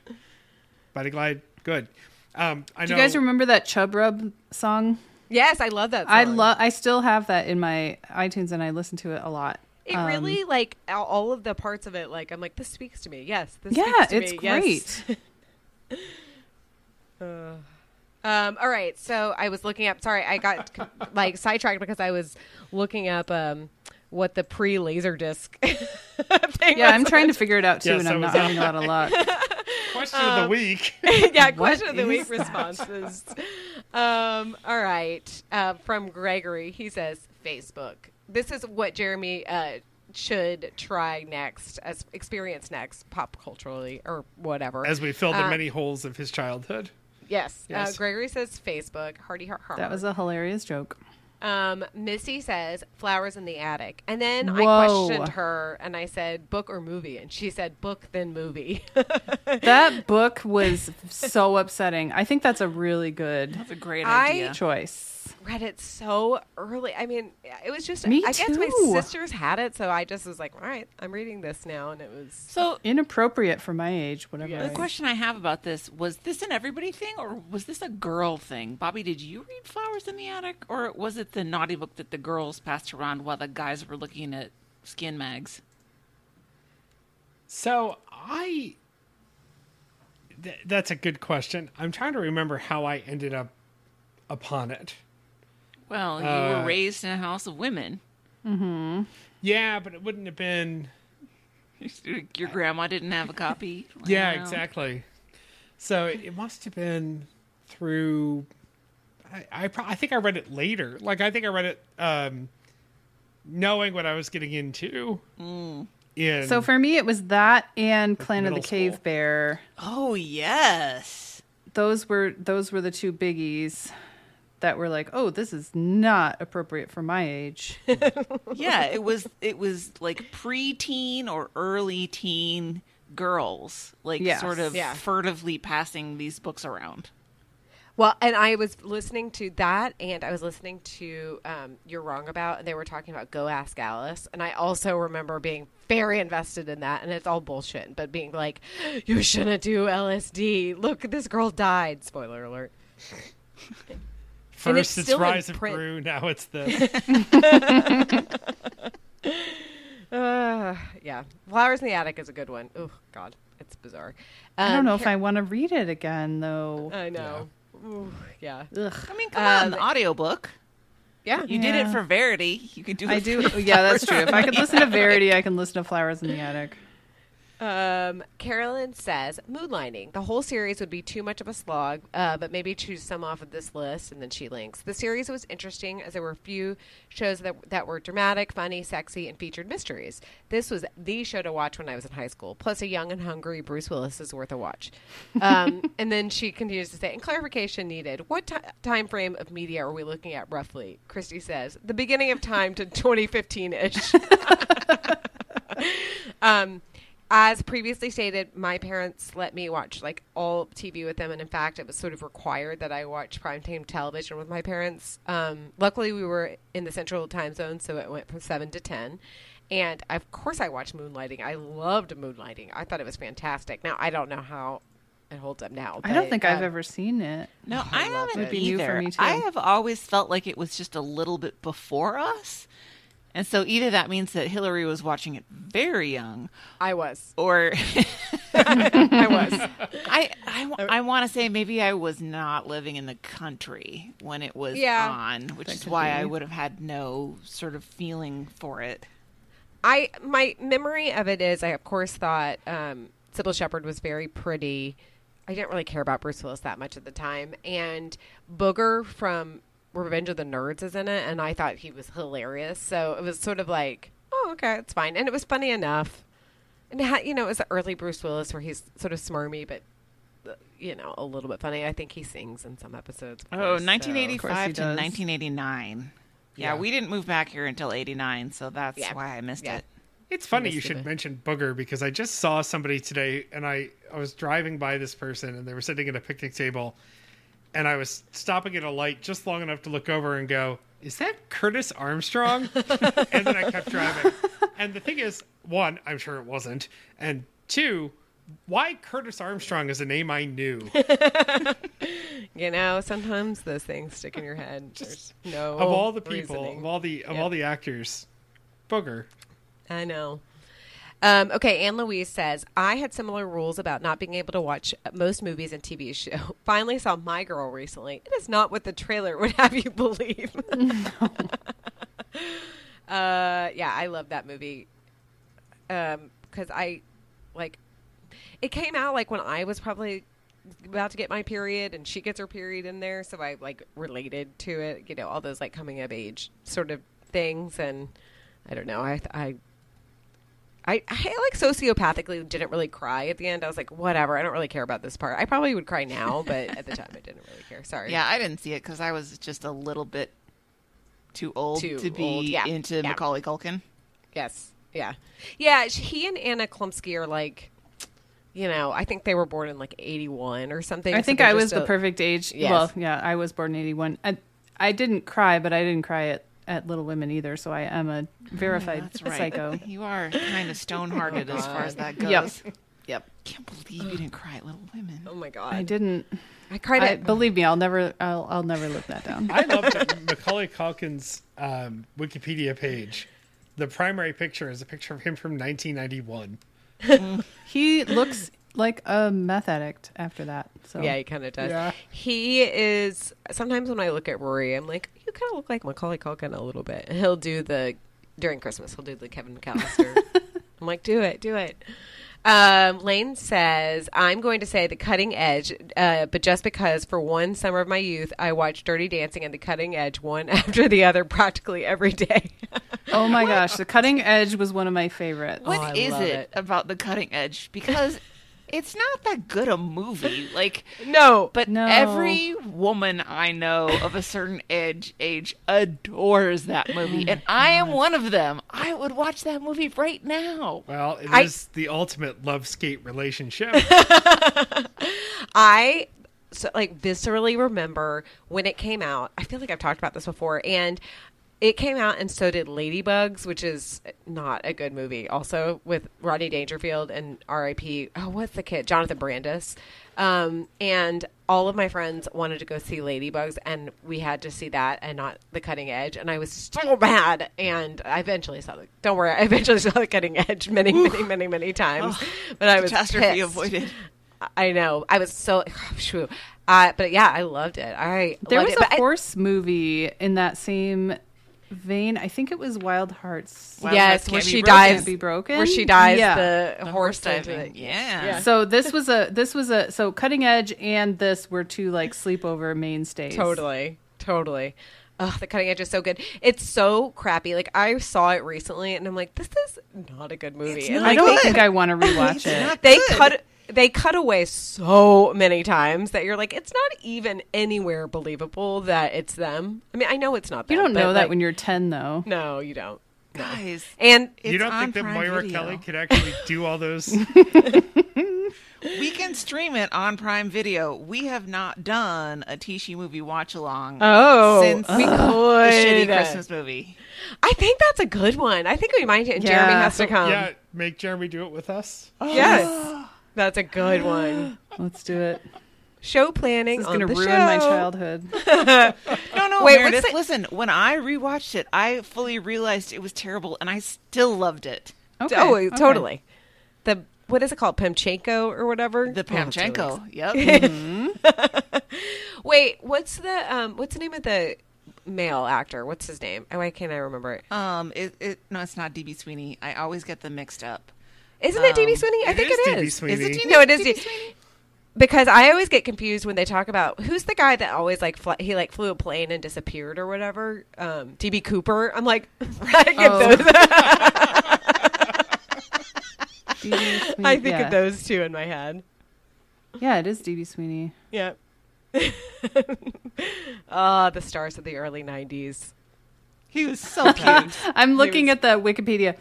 Body Glide, good. Um, I Do know. you guys remember that Chub Rub song? yes, I love that. Song. I love. I still have that in my iTunes, and I listen to it a lot. it. Um, Really, like all- all of the parts of it. Like I'm like, this speaks to me. Yes, this Yeah, speaks to it's me. great. Yes. [LAUGHS] Uh, um, all right, so I was looking up. Sorry, I got [LAUGHS] like sidetracked because I was looking up um, what the pre laser disc. [LAUGHS] thing yeah, was. I'm trying to figure it out too, Yes, and I I'm was not having a lot [LAUGHS] of luck. [LAUGHS] question of the week. yeah, question of the week that? responses. Um, all right, uh, from Gregory, he says Facebook. This is what Jeremy uh, should try next, as experience next, pop culturally or whatever. As we fill the Uh, many holes of his childhood. yes, Yes. Uh, Gregory says Facebook. Hardy heart heart. That was a hilarious joke. Um, Missy says flowers in the attic, and then I questioned her, and I said book or movie, and she said book then movie. [LAUGHS] That book was so upsetting. I think that's a really good That's a great I- idea. Choice. read it so early. I mean, it was just. Me I guess my sisters had it, so I just was like, all right, I'm reading this now, and it was. so Inappropriate for my age, whatever. Yeah. the question I have about this was this an everybody thing or was this a girl thing? Bobby, did you read Flowers in the Attic or was it the naughty book that the girls passed around while the guys were looking at skin mags? So I. Th- that's a good question. I'm trying to remember how I ended up upon it. Well, you Uh, were raised in a house of women. Yeah, but it wouldn't have been. [LAUGHS] Your grandma didn't have a copy. [LAUGHS] Yeah, exactly. So it must have been through. I I, pro- I think I read it later. Like I think I read it um, knowing what I was getting into. in So for me, it was that and Clan of the Cave school. Bear. Oh yes. Those were those were the two biggies that were like, oh, this is not appropriate for my age. [LAUGHS] Yeah, it was it was like preteen or early teen girls, like Yes. sort of Yeah. furtively passing these books around. Well, and I was listening to that, and I was listening to um, "You're Wrong About," and they were talking about "Go Ask Alice," and I also remember being very invested in that, and it's all bullshit, but being like, "You shouldn't do LSD. Look, this girl died." Spoiler alert. [LAUGHS] and it's first it's, Rise of print. Gru, now it's this. [LAUGHS] Uh, yeah, "Flowers in the Attic" is a good one. Oh God, it's bizarre. I don't Um, know if I want to read it again though. I know. Ooh, yeah, Ugh. I mean, come Um, on, audiobook. yeah. You did it for Verity. You could do it I for do. Yeah, that's true. If I could listen to Verity, I can listen to Flowers in the Attic. Um, Carolyn says moonlighting. The whole series would be too much of a slog, uh, but maybe choose some off of this list. And then she links. The series was interesting as there were a few shows that that were dramatic, funny, sexy, and featured mysteries. This was the show to watch when I was in high school. Plus, a young and hungry Bruce Willis is worth a watch. Um, [LAUGHS] and then she continues to say, "And clarification needed. What ti time frame of media are we looking at roughly?" Christy says, "The beginning of time to [LAUGHS] 2015 ish." [LAUGHS] um, as previously stated, my parents let me watch like all TV with them, and in fact, it was sort of required that I watch primetime television with my parents. Um, luckily, we were in the central time zone, so it went from seven to ten. And of course, I watched Moonlighting. I loved Moonlighting. I thought it was fantastic. Now, I don't know how it holds up now. I don't but, think I've um, ever seen it. No, Oh, I, I haven't it. It'd be new for either. me, too. I have always felt like it was just a little bit before us. And so either that means that Hillary was watching it very young, I was. or [LAUGHS] I was. I I, want to say maybe I was not living in the country when it was Yeah. on, which is why be. I would have had no sort of feeling for it. I my memory of it is I of course thought um, Cybill Shepherd was very pretty. I didn't really care about Bruce Willis that much at the time, and Booger from Revenge of the Nerds is in it, and I thought he was hilarious. So it was sort of like, oh, okay, it's fine, and it was funny enough. And it had, you know, it was the early Bruce Willis where he's sort of smarmy, but uh, you know, a little bit funny. I think he sings in some episodes. of Oh, course, so- 1985 Of course he to does. 1989. Yeah, Yeah. we didn't move back here until 89, so that's Yeah. why I missed Yeah. it. It's funny you should it. mention booger because I just saw somebody today and I, I was driving by this person and they were sitting at a picnic table and I was stopping at a light just long enough to look over and go, Is that Curtis Armstrong? [LAUGHS] and then I kept driving. And the thing is, one, I'm sure it wasn't. And two, why Curtis Armstrong is a name I knew. [LAUGHS] You know, sometimes those things stick in your head. [LAUGHS] There's no of all the people, reasoning. of all the of Yep. all the actors, booger. I know. Um, okay, Anne Louise says, I had similar rules about not being able to watch most movies and TV show. [LAUGHS] Finally saw My Girl recently. It is not what the trailer would [LAUGHS] have you believe. [LAUGHS] uh, yeah, I love that movie. Um, cause I, like, it came out like when I was probably about to get my period and she gets her period in there. So I like related to it, you know, all those like coming of age sort of things. And I don't know. I, I, I, I like sociopathically didn't really cry at the end. I was like, whatever. I don't really care about this part. I probably would cry now, but at the time I didn't really care. Sorry. Yeah, I didn't see it because I was just a little bit too old Too to be old, yeah, into yeah. Macaulay Culkin. Yes. Yeah. Yeah. He and Anna Chlumsky are like, you know, I think they were born in like 81 or something. I think they're I was just the perfect age. Yes. Well, yeah, I was born in 81. I, I didn't cry, but I didn't cry at, at Little Women either, so I am a verified That's right. psycho. [LAUGHS] You are kind of stone-hearted as far as that goes. Yep. Yep. Can't believe you didn't cry at Little Women. Oh my God. I didn't. I cried I, at. believe me, I'll never. I'll, I'll never live that down. I love that Macaulay Culkin's um, Wikipedia page. The primary picture is a picture of him from 1991. He looks like a meth addict after that. So yeah, he kind of does. Yeah. He is. Sometimes when I look at Rory, I'm like, you kind of look like Macaulay Culkin a little bit. He'll do the during Christmas. He'll do the Kevin McCallister. [LAUGHS] I'm like, do it, do it. Um, Lane says, I'm going to say the cutting edge, uh, but just because for one summer of my youth, I watched Dirty Dancing and the cutting edge one [LAUGHS] after the other practically every day. Oh my [LAUGHS] gosh, The Cutting Edge was one of my favorites. What Oh, is it, it. about the cutting edge? Because it's not that good a movie. [LAUGHS] Like, No, but No. every woman I know of a certain age age adores that movie, oh and I am one of them. I would watch that movie right now. Well, it is I- the ultimate love skate relationship. [LAUGHS] I so, like viscerally remember when it came out. I feel like I've talked about this before, and it came out, and so did Ladybugs, which is not a good movie. Also with Rodney Dangerfield and R.I.P. Oh, what's the kid? Jonathan Brandis. Um, and all of my friends wanted to go see Ladybugs, and we had to see that and not The Cutting Edge. And I was so mad. And I eventually saw the. Don't worry, I eventually saw The Cutting Edge many, many, many, many times. but I was Catastrophe pissed. avoided. I know. I was so shoo. Uh, but yeah, I loved it. I There loved was it. a But I- horse movie in that same vein. I think it was Wild Hearts. Wild yes, Hearts where she Broken. dies, Can't Be Broken? where she dies Yeah. the, The horse horse diving. the- Yeah. So this was a this was a so Cutting Edge and this were two like sleepover mainstays. Totally, totally. Oh, the cutting edge is so good. It's so crappy. Like I saw it recently, and I'm like, this is not a good movie. It's And, not I don't good. think I want to [LAUGHS] rewatch It's it. not they good. cut they cut away so many times that you're like, it's not even anywhere believable that it's them. I mean, I know it's not. You don't know but, that like, when you're 10 though. No, you don't. Guys, And you don't on think that Prime Moira Video. Kelly could actually [LAUGHS] do all those? [LAUGHS] we can stream it on Prime Video. We have not done a Tishi movie watch along oh, since we the could. shitty Christmas movie. I think that's a good one. I think we might. Jeremy Yeah. has to come. yeah, make Jeremy do it with us. Oh, yes, that's a good one. [GASPS] Let's do it. Show planning This is going to ruin show. my childhood. [LAUGHS] No, no, Wait, Meredith, the- listen. When I rewatched it, I fully realized it was terrible, and I still loved it. Okay. Oh, okay. totally. The what is it called? Pamchenko or whatever. The Oh, it's really Pamchenko. Yep. [LAUGHS] [LAUGHS] Wait, what's the um what's the name of the male actor? What's his name? Oh, why can't I remember it? um, it, it no, it's not DB Sweeney. I always get them mixed up. Isn't it DB Um, Sweeney? I It think is it DB. Sweeney. Is it No, it is DB Sweeney? because I always get confused when they talk about who's the guy that always like fly, he like flew a plane and disappeared or whatever. Um, DB Cooper. I'm like, [LAUGHS] I give Oh. those. [LAUGHS] [LAUGHS] I think yeah. of those two in my head. Yeah, it is DB Sweeney. Yeah. Ah, the stars of the early '90s. He was so cute. I'm looking at the Wikipedia.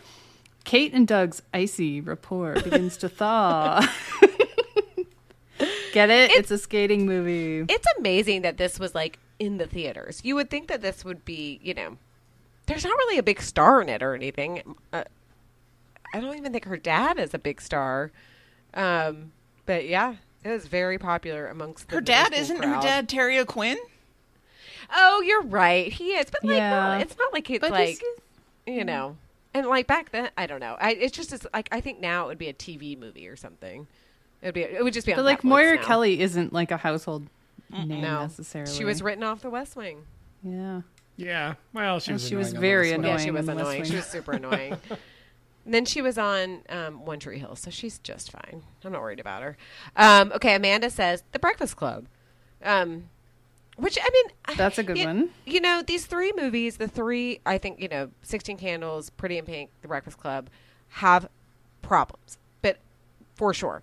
Kate and Doug's icy rapport begins to thaw. [LAUGHS] Get it? It's, a skating movie. It's amazing that this was like in the theaters. You would think that this would be, you know, there's not really a big star in it or anything. Uh, I don't even think her dad is a big star. Um, but yeah, it was very popular amongst the her dad isn't crowd. her dad Terry O'Quinn? Oh, you're right. He is, but like, Yeah. no, it's not like it's But like this is- you know, and like back then, I don't know. I it's just it's like I think now it would be a TV movie or something. It would be. It would just be. On but like Netflix Moira now. Kelly isn't like a household name No, necessarily. she was written off The West Wing. Yeah. Yeah, well, she And was. she was very this one. Yeah, annoying she was in The West annoying. She was super annoying. [LAUGHS] And then she was on um, One Tree Hill, so she's just fine. I'm not worried about her. Um, okay, Amanda says The Breakfast Club, um, which I mean, That's a good you- one. You know, these three movies, the three, I think, you know, Sixteen Candles, Pretty in Pink, The Breakfast Club, have problems, but for sure.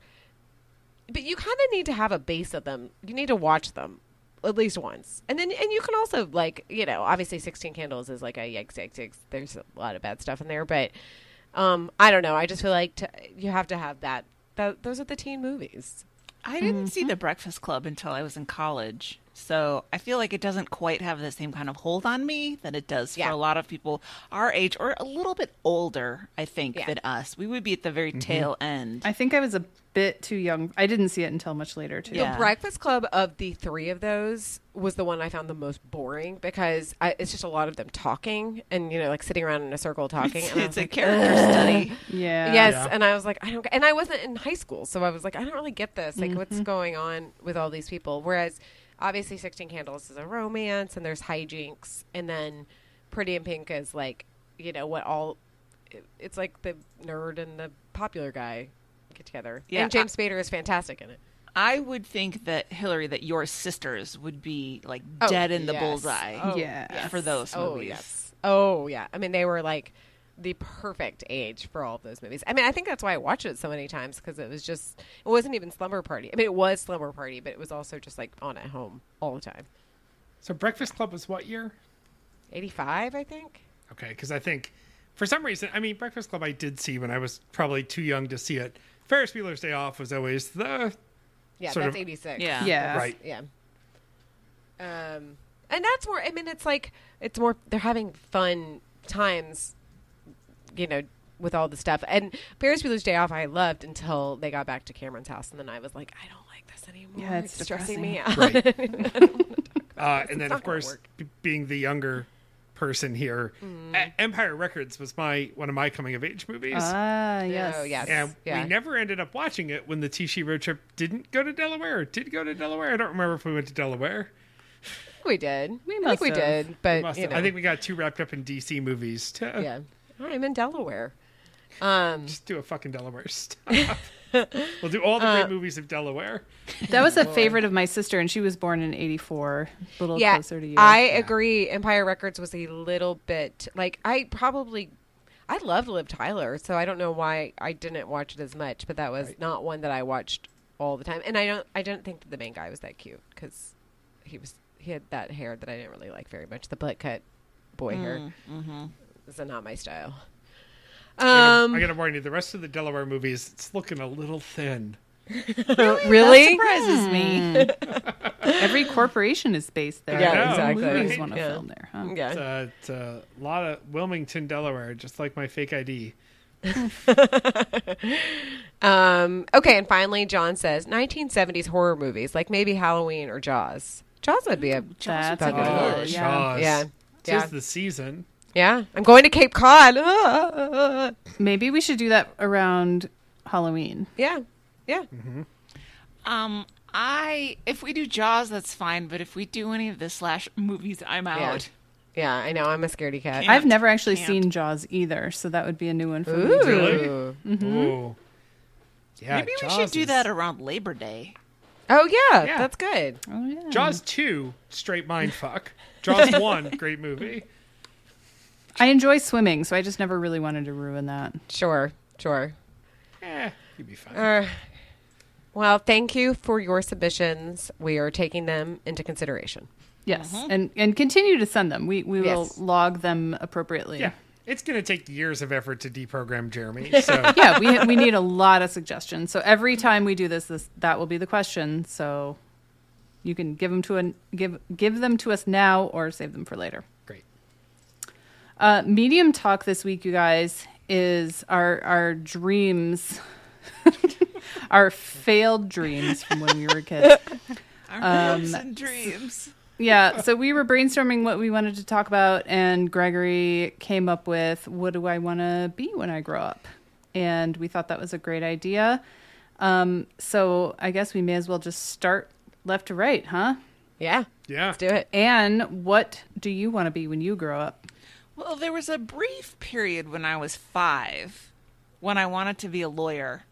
But you kind of need to have a base of them. You need to watch them at least once, and then and you can also like you know obviously Sixteen Candles is like a yikes yikes yikes. There's a lot of bad stuff in there, but um, I don't know. I just feel like to, you have to have that. That those are the teen movies. I didn't see The Breakfast Club until I was in college. So I feel like it doesn't quite have the same kind of hold on me that it does for Yeah. a lot of people our age or a little bit older, I think, Yeah. than us. We would be at the very tail end. I think I was a bit too young. I didn't see it until much later too. Yeah. The Breakfast Club of the three of those was the one I found the most boring because I, it's just a lot of them talking and you know like sitting around in a circle [LAUGHS] talking. it's and it's a like, character study. Yeah. Yes, Yeah. and I was like, I don't, and I wasn't in high school, so I was like, I don't really get this. Like, Mm-hmm. what's going on with all these people? Whereas, obviously, Sixteen Candles is a romance, and there's hijinks, and then Pretty in Pink is like, you know, what all, it, it's like the nerd and the popular guy get together. Yeah, and James Spader is fantastic in it. I would think that Hillary, that your sisters would be like Oh, dead in the yes. bullseye Oh, Yeah. for those Oh movies. yes, Oh yeah, I mean they were like the perfect age for all of those movies. I mean, I think that's why I watched it so many times because it was just it wasn't even Slumber Party. I mean, it was Slumber Party, but it was also just like on at home all the time. So Breakfast Club was what year? Eighty five, I think. Okay, because I think for some reason, I mean, Breakfast Club I did see when I was probably too young to see it. Ferris Bueller's Day Off was always the Yeah, Sort that's of- eighty six. Yeah. Yeah. right. Yeah. Um, and that's more. I mean, it's like it's more. They're having fun times, you know, with all the stuff. And Ferris Bueller's Day Off, I loved until they got back to Cameron's house, and then I was like, I don't like this anymore. Yeah, it's stressing me depressing. out. [LAUGHS] Uh, and then, of course, b- being the younger person here, Mm. E- Empire Records was my one of my coming of age movies. Ah, yes. Oh, yes. and yeah. we never ended up watching it when the Tishi road trip didn't go to Delaware or did go to Delaware. I don't remember if we went to Delaware. we did. We I think must we did, but Must you know, I think we got too wrapped up in DC movies to yeah. I'm in Delaware. Um, just do a fucking Delaware [LAUGHS] stuff. [LAUGHS] we'll do all the Uh, great movies of Delaware. That was a favorite of my sister, and she was born in '84. A little yeah, closer to you. I agree. Empire Records was a little bit like I probably. I loved Liv Tyler, so I don't know why I didn't watch it as much, but that was Right. not one that I watched all the time. And I don't, I don't think that the main guy was that cute because he was he had that hair that I didn't really like very much. The butt cut boy hair is not my style. I gotta- Um, I gotta warn you, the rest of the Delaware movies, it's looking a little thin. [LAUGHS] really? surprises me. [LAUGHS] Every corporation is based there. Yeah, exactly. Movies want to Yeah. film there. Huh? Yeah. It's, uh, it's a lot of Wilmington, Delaware, just like my fake ID. [LAUGHS] Um, okay, and finally, John says 1970s horror movies, like maybe Halloween or Jaws. Jaws would be a That's a good good. one. Oh, Yeah. Jaws. Yeah. Tis Yeah. the season. Yeah, I'm going to Cape Cod. [LAUGHS] Maybe we should do that around Halloween. yeah, yeah. Um, I if we do Jaws, that's fine. But if we do any of the slash movies, I'm out. Yeah, I know. I'm a scaredy cat. Can't. I've never actually Can't. seen Jaws either, so that would be a new one for me. Ooh. too. Really? Mm-hmm. Ooh. Yeah, Maybe we should do is- that around Labor Day. Oh yeah, Yeah. that's good. Oh yeah. Jaws 2, straight mind fuck. Jaws [LAUGHS] 1, great movie. I enjoy swimming, so I just never really wanted to ruin that. Sure, sure. Eh, you'd be fine. Uh, well, thank you for your submissions. We are taking them into consideration. Yes, and and continue to send them. We we will Yes. log them appropriately. yeah. It's going to take years of effort to deprogram Jeremy. [LAUGHS] So yeah, we we need a lot of suggestions. So every time we do this, this that will be the question. So you can give them to an give give them to us now or save them for later. Great. Uh, medium talk this week, you guys, is our our dreams, [LAUGHS] our failed dreams from when we were kids. [LAUGHS] Our hopes and dreams. Yeah, so we were brainstorming what we wanted to talk about, and Gregory came up with what do I want to be when I grow up? And we thought that was a great idea. Um, so I guess we may as well just start left to right, huh? Yeah, Yeah. let's do it. And what do you want to be when you grow up? Well, there was a brief period when I was five when I wanted to be a lawyer.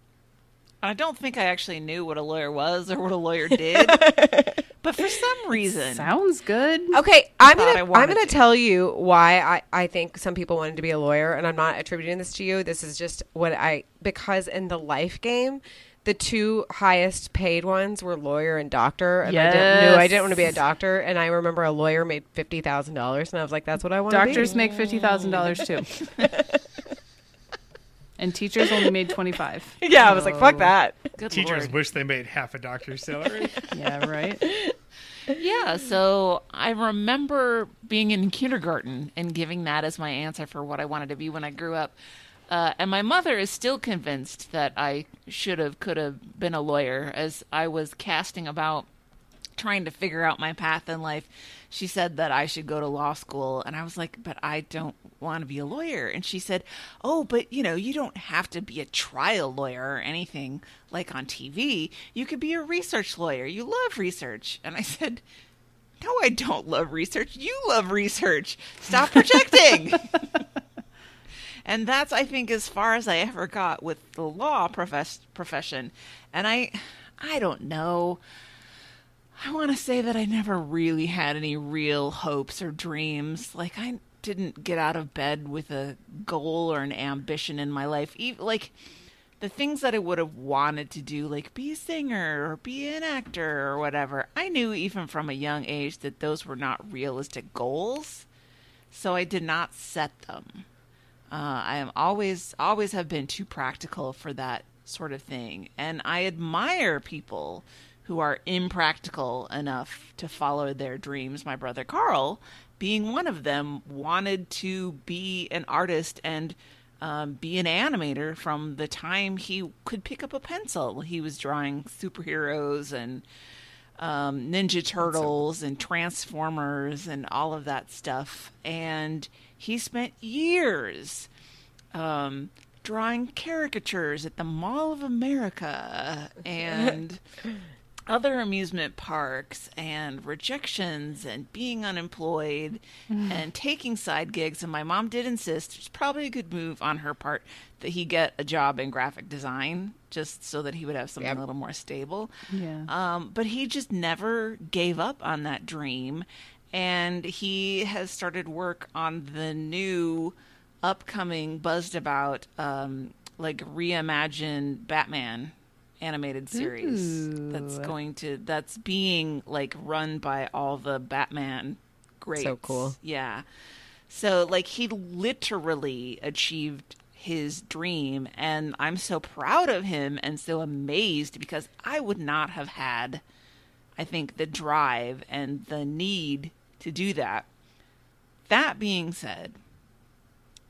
I don't think I actually knew what a lawyer was or what a lawyer did. [LAUGHS] but for some reason, Sounds good. Okay, I'm gonna I I'm gonna to. tell you why I, I think some people wanted to be a lawyer, and I'm not attributing this to you. This is just what I because in the life game, the two highest paid ones were lawyer and doctor, and I didn't, knew I didn't want to be a doctor. And I remember a lawyer made fifty thousand dollars, and I was like, that's what I want. Doctors be. make fifty thousand dollars too, [LAUGHS] and teachers only made twenty five. yeah, I was like, fuck that. good Teachers Lord. wish they made half a doctor's salary. [LAUGHS] Yeah, right. Yeah, so I remember being in kindergarten and giving that as my answer for what I wanted to be when I grew up. Uh, and my mother is still convinced that I should have, could have been a lawyer as I was casting about trying to figure out my path in life. She said that I should go to law school. And I was like, but I don't want to be a lawyer. And she said, oh, but you know, you don't have to be a trial lawyer or anything like on TV. You could be a research lawyer. You love research. And I said, no, I don't love research. You love research. Stop [LAUGHS] projecting. [LAUGHS] and that's, I think, as far as I ever got with the law profess- profession. And I, I don't know. I want to say that I never really had any real hopes or dreams. Like I didn't get out of bed with a goal or an ambition in my life. Even like the things that I would have wanted to do, like be a singer or be an actor or whatever. I knew even from a young age that those were not realistic goals, so I did not set them. Uh, I am always always have been too practical for that sort of thing, and I admire people who are impractical enough to follow their dreams. My brother Carl, being one of them, wanted to be an artist and um, be an animator from the time he could pick up a pencil. He was drawing superheroes and um, Ninja Turtles and Transformers and all of that stuff. And he spent years um, drawing caricatures at the Mall of America and [LAUGHS] other amusement parks and rejections and being unemployed and taking side gigs. And my mom did insist, it's probably a good move on her part, that he get a job in graphic design just so that he would have something Yep. a little more stable. Yeah. Um, but he just never gave up on that dream. And he has started work on the new, upcoming, buzzed about, um, like reimagined Batman animated series that's going to that's being like run by all the Batman greats. So cool. Yeah. So like he literally achieved his dream and I'm so proud of him and so amazed because I would not have had I think the drive and the need to do that. That being said,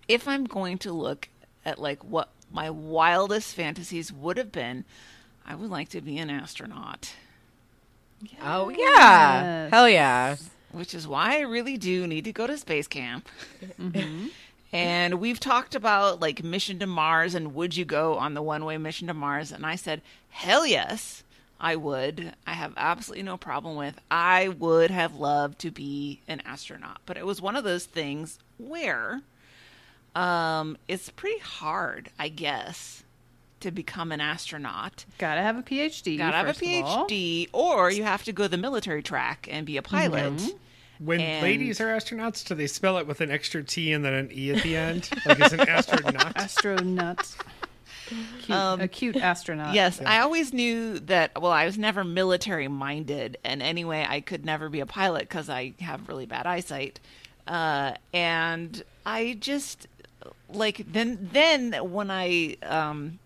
if I'm going to look at like what my wildest fantasies would have been, I would like to be an astronaut. Oh yeah, Yes. hell yeah. which is why I really do need to go to space camp. Mm-hmm. [LAUGHS] and we've talked about like mission to Mars and would you go on the one way mission to Mars? And I said, hell yes, I would. I have absolutely no problem with. I would have loved to be an astronaut, but it was one of those things where um, it's pretty hard, I guess, to become an astronaut. Gotta have a PhD. Gotta have a first of all. PhD, or you have to go the military track and be a pilot. When And- ladies are astronauts, do they spell it with an extra T and then an E at the end? like it's an [LAUGHS] astronaut? Astronaut. Cute, a cute astronaut. Um, Yes, I always knew that. Well, I was never military minded, and anyway, I could never be a pilot because I have really bad eyesight. Uh, and I just like then then when I um,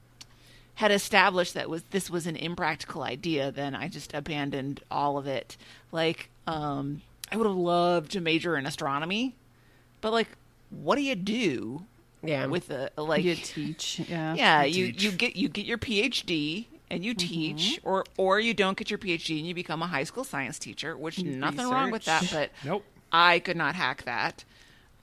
had established that was this was an impractical idea, then I just abandoned all of it. Like um, I would have loved to major in astronomy, but like, what do you do Yeah. with a like You teach. Yeah. yeah You you you get you get your phd and you teach or or you don't get your phd and you become a high school science teacher which nothing wrong with that but [LAUGHS] Nope. i could not hack that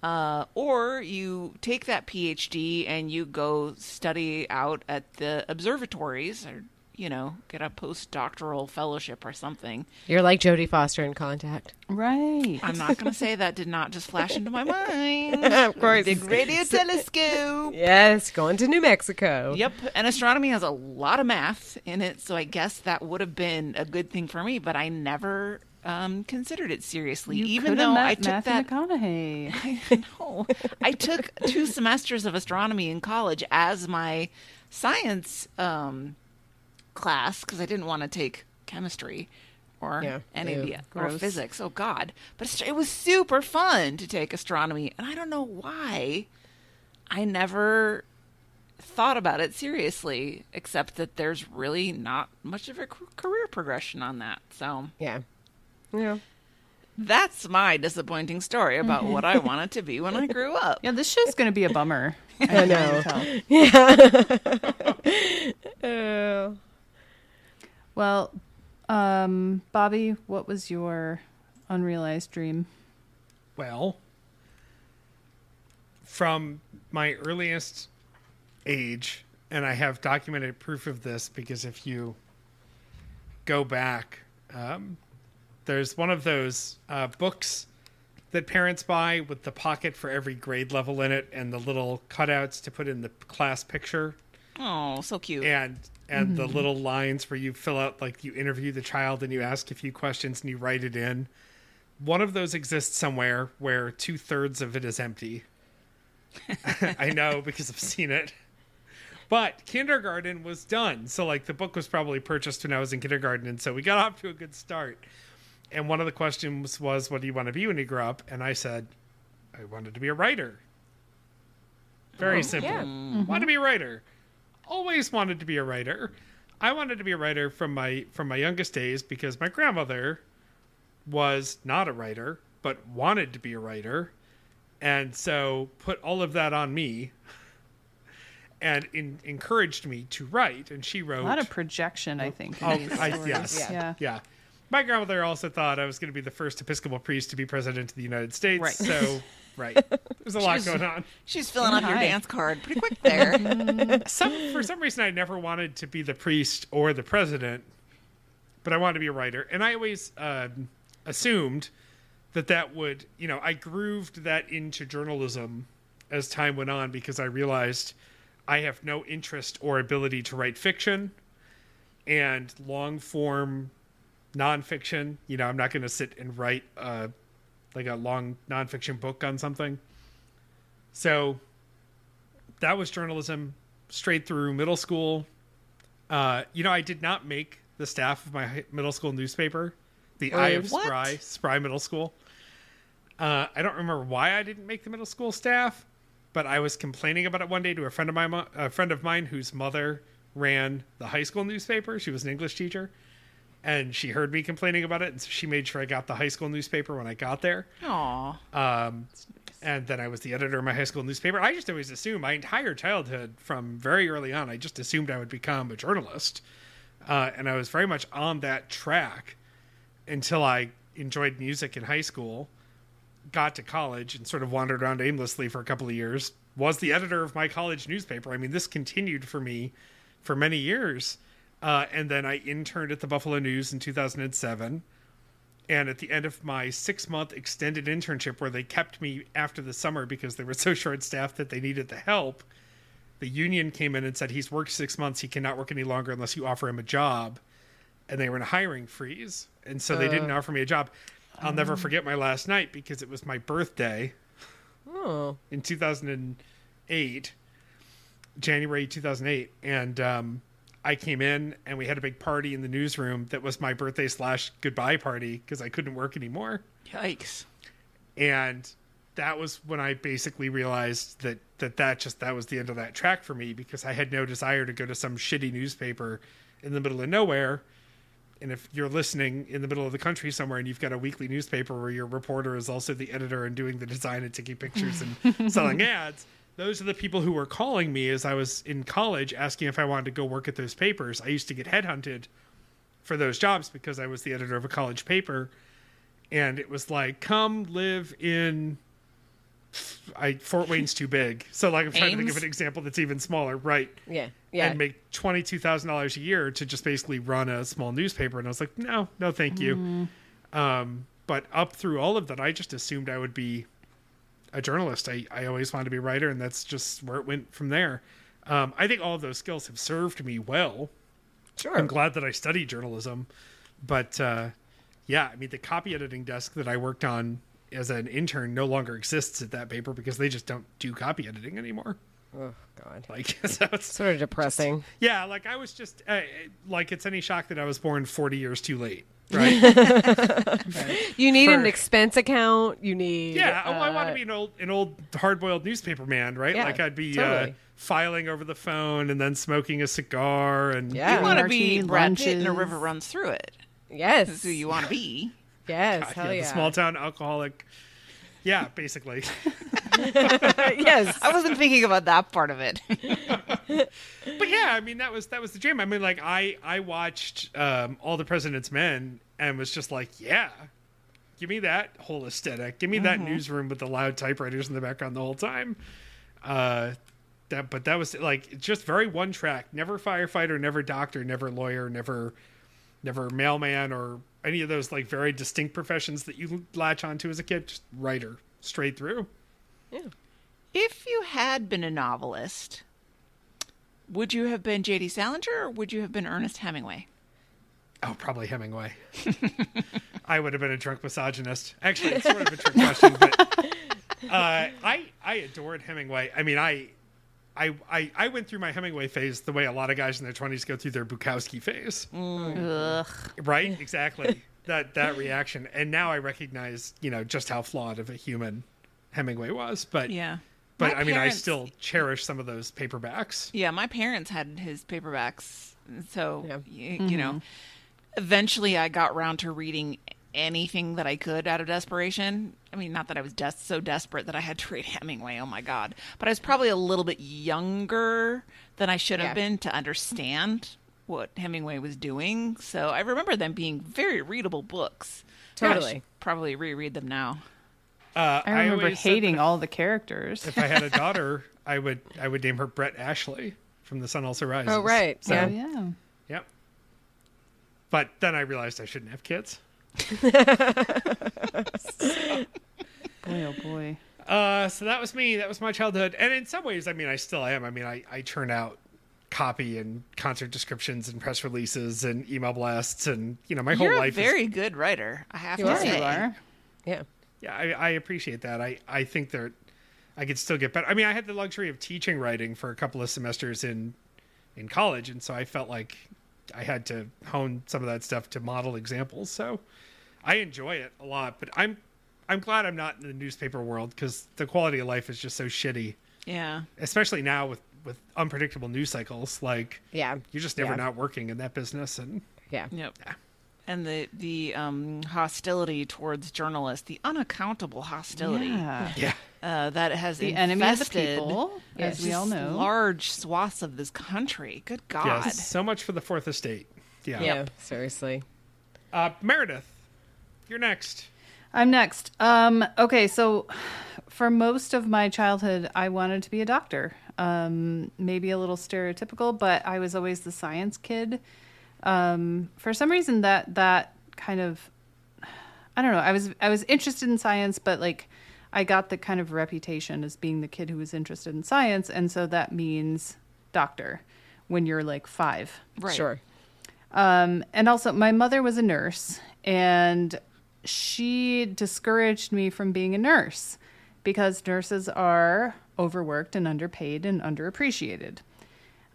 uh, or you take that phd and you go study out at the observatories or you know get a postdoctoral fellowship or something You're like Jodie Foster in Contact. Right. i'm not going to say that did not just flash into my mind [LAUGHS] of course. big radio [LAUGHS] telescope Yes, going to New Mexico. Yep, and astronomy has a lot of math in it, so I guess that would have been a good thing for me. But I never um, considered it seriously, You even though met I took Matthew that. McConaughey. [LAUGHS] I know. I took two semesters of astronomy in college as my science um, class because I didn't want to take chemistry or Yeah. any of Ew. the or physics. Oh God! But it was super fun to take astronomy, and I don't know why I never thought about it seriously, except that there's really not much of a career progression on that. So Yeah. Yeah. that's my disappointing story about what I [LAUGHS] wanted to be when I grew up. Yeah, this show's going to be a bummer. [LAUGHS] I know. tell. [LAUGHS] Oh. Well, um, Bobby, what was your unrealized dream? Well, from my earliest age, and I have documented proof of this because if you go back, um, there's one of those uh, books that parents buy with the pocket for every grade level in it and the little cutouts to put in the class picture Oh, so cute. and and the mm-hmm. little lines where you fill out like you interview the child and you ask a few questions and you write it in one of those exists somewhere where two thirds of it is empty. [LAUGHS] I know because I've seen it. But kindergarten was done. So, like, the book was probably purchased when I was in kindergarten. And so we got off to a good start. And one of the questions was, What do you want to be when you grow up? And I said, I wanted to be a writer. Very oh, simple. Mm-hmm. yeah. Wanted to be a writer. Always wanted to be a writer. I wanted to be a writer from my from my youngest days because my grandmother was not a writer but wanted to be a writer and so put all of that on me [LAUGHS] and in, encouraged me to write and she wrote A lot of projection, I think. Oh, I, yes. Yeah. Yeah. My grandmother also thought I was going to be the first Episcopal priest to be president of the United States. Right. So, [LAUGHS] right. [LAUGHS] There's a lot She's- going on. She's filling out your Hi. dance card pretty quick [LAUGHS] there. Some, for some reason, I never wanted to be the priest or the president, but I wanted to be a writer. And I always um assumed that that would, you know, I grooved that into journalism as time went on because I realized I have no interest or ability to write fiction and long form nonfiction. You know, I'm not going to sit and write uh, like a long nonfiction book on something. So that was journalism straight through middle school. Uh, you know, I did not make the staff of my middle school newspaper, the Eye of What? Spry, Spry Middle School. Uh, I don't remember why I didn't make the middle school staff, but I was complaining about it one day to a friend of my mo- a friend of mine whose mother ran the high school newspaper. She was an English teacher, and she heard me complaining about it, and so she made sure I got the high school newspaper when I got there. Aw. Um, and then I was the editor of my high school newspaper. I just always assumed my entire childhood, from very early on, I just assumed I would become a journalist, uh, and I was very much on that track until I enjoyed music in high school, got to college, and sort of wandered around aimlessly for a couple of years. Was the editor of my college newspaper. I mean, this continued for me for many years, uh, and then I interned at the Buffalo News in 2007 and at the end of my six month extended internship where they kept me after the summer because they were so [LAUGHS] short staffed that they needed the help the union came in and said he's worked six months. He cannot work any longer unless you offer him a job. And they were in a hiring freeze. And so they didn't offer me a job. I'll never forget my last night because it was my birthday Oh. in 2008 january 2008 and um, i came in and we had a big party in the newsroom that was my birthday slash goodbye party because i couldn't work anymore Yikes. and that was when i basically realized that that that just that was the end of that track for me because i had no desire to go to some shitty newspaper in the middle of nowhere and if you're listening in the middle of the country somewhere and you've got a weekly newspaper where your reporter is also the editor and doing the design and taking pictures and [LAUGHS] selling ads those are the people who were calling me as i was in college asking if i wanted to go work at those papers i used to get headhunted for those jobs because i was the editor of a college paper and it was like come live in I Fort Wayne's too big. So like I'm trying to think of an example that's even smaller, right? Yeah. Yeah. And make twenty two thousand dollars a year to just basically run a small newspaper. And I was like, no, no, thank you. Um, but up through all of that, I just assumed I would be a journalist. I, I always wanted to be a writer, and that's just where it went from there. Um, I think all of those skills have served me well. sure. I'm glad that I studied journalism, but uh, yeah, I mean the copy editing desk that I worked on as an intern no longer exists at that paper because they just don't do copy editing anymore. oh God. Like, [LAUGHS] so it's, Sort of depressing. yeah, like I was just uh, like it's any shock that I was born 40 years too late, [LAUGHS] right? You need an expense account. You need. yeah, oh, I want uh, to be an old an old hard boiled newspaper man, right? Yeah, like I'd be uh, filing over the phone and then smoking a cigar and Yeah. You want to be Martini Brad Pitt and a river runs through it. Yes. That's who you want to be. Yes. God, hell yeah, yeah. the small town alcoholic. Yeah, basically. [LAUGHS] yes. I wasn't thinking about that part of it. [LAUGHS] but yeah, I mean that was that was the dream. I mean, like I I watched um, all the President's Men and was just like, yeah, give me that whole aesthetic. Give me that newsroom with the loud typewriters in the background the whole time. Uh, that but that was like just very one track. Never firefighter, never doctor, never lawyer, never never mailman or any of those like very distinct professions that you latch onto as a kid. Just writer straight through. Yeah. If you had been a novelist, would you have been J.D. Salinger or would you have been Ernest Hemingway? Oh, probably Hemingway. [LAUGHS] I would have been a drunk misogynist. Actually, it's sort of a trick question, but uh, I I adored Hemingway. I mean, I, I I I went through my Hemingway phase the way a lot of guys in their twenties go through their Bukowski phase. Mm. Ugh. Right? Exactly. that that reaction, and now I recognize, you know, just how flawed of a human Hemingway was. But Yeah. but My I mean, I still cherish some of those paperbacks. Yeah, my parents had his paperbacks, so Yeah. y- you know. Mm-hmm. Eventually, I got round to reading anything that I could out of desperation. I mean, not that I was des- so desperate that I had to [LAUGHS] read Hemingway. Oh my god! But I was probably a little bit younger than I should have Yeah. been to understand what Hemingway was doing. So I remember them being very readable books. Totally. should probably reread them now. Uh, I remember always said hating all the characters. If I had a [LAUGHS] daughter, I would I would name her Brett Ashley from The Sun Also Rises. Oh, right. So, Oh, Yeah. yeah. Yep. But then I realized I shouldn't have kids. Boy, oh boy. Uh, so that was me. That was my childhood. And in some ways, I mean, I still am. I mean, I, I churn out copy and concert descriptions and press releases and email blasts and you know my whole You're a life. very is, good writer. I have You to are. say. You are. Yeah. yeah, I, I appreciate that. I I think that I could still get better. I mean, I had the luxury of teaching writing for a couple of semesters in in college, and so I felt like I had to hone some of that stuff to model examples. So I enjoy it a lot, but I'm I'm glad I'm not in the newspaper world because the quality of life is just so shitty. Yeah. especially now with with unpredictable news cycles like Yeah. you're just never Yeah. not working in that business and Yeah. Yep. And the the um, hostility towards journalists, the unaccountable hostility Yeah. yeah uh, that has The enemy of the infested people, as we all know. large swaths of this country. Good God. yeah so much for the fourth estate yeah, Yeah. Seriously. Uh, meredith you're next I'm next. Um, okay, so for most of my childhood, I wanted to be a doctor. Um, maybe a little stereotypical, but I was always the science kid. Um, for some reason, that that kind of I don't know. I was I was interested in science, but like I got the kind of reputation as being the kid who was interested in science, and so that means doctor when you're like five. Right. Sure. Um, and also, my mother was a nurse, and she discouraged me from being a nurse because nurses are overworked and underpaid and underappreciated.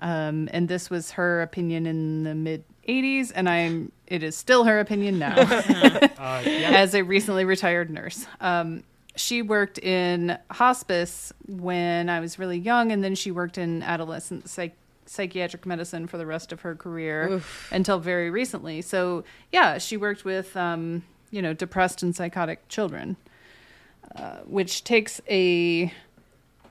Um, and this was her opinion in the mid 80s, and I'm it is still her opinion now [LAUGHS] uh, yeah [LAUGHS] as a recently retired nurse. Um, she worked in hospice when I was really young, and then she worked in adolescent psych- psychiatric medicine for the rest of her career until very recently. So, yeah, she worked with, um, you know, depressed and psychotic children, uh, which takes a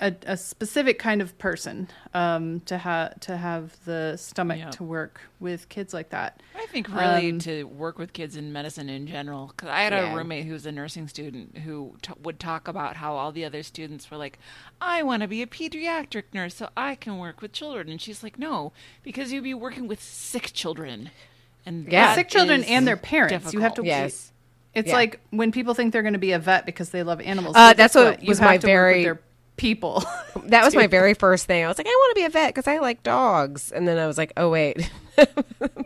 a, a specific kind of person um, to have to have the stomach Yeah. to work with kids like that. I think really Um, to work with kids in medicine in general, because I had Yeah. a roommate who was a nursing student who t- would talk about how all the other students were like, "I want to be a pediatric nurse so I can work with children," and she's like, "No, because you'd be working with sick children." And Yeah. sick children and their parents. You have to. Yes. It's Yeah. like when people think they're going to be a vet because they love animals. Uh, that's guess what You was have my to work with very- their people. [LAUGHS] That was my very first thing. I was like, I want to be a vet because I like dogs. And then I was like, oh, wait.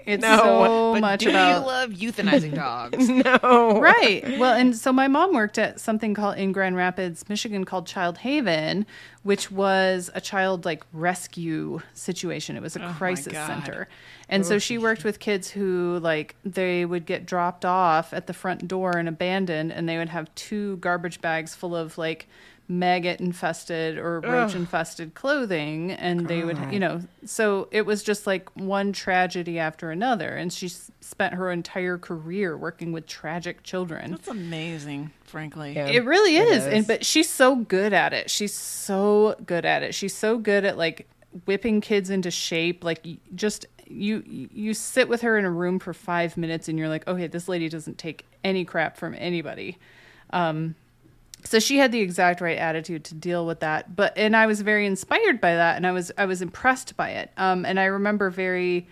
It's [LAUGHS] No, so But much do about you love euthanizing [LAUGHS] dogs? no. right. Well, and so my mom worked at something called in Grand Rapids, Michigan, called Child Haven, which was a child like rescue situation. It was a Oh, crisis center, and so she worked with kids who like they would get dropped off at the front door and abandoned, and they would have two garbage bags full of like maggot infested or roach infested clothing and they would you know so it was just like one tragedy after another and she s- spent her entire career working with tragic children That's amazing, frankly. Yeah. it really It is. And is. but she's so good at it. She's so good at it. She's so good at like whipping kids into shape. Like just you you sit with her in a room for 5 minutes and you're like, "Okay, this lady doesn't take any crap from anybody." Um so she had the exact right attitude to deal with that. But and i was very inspired by that and i was i was impressed by it. Um, and i remember very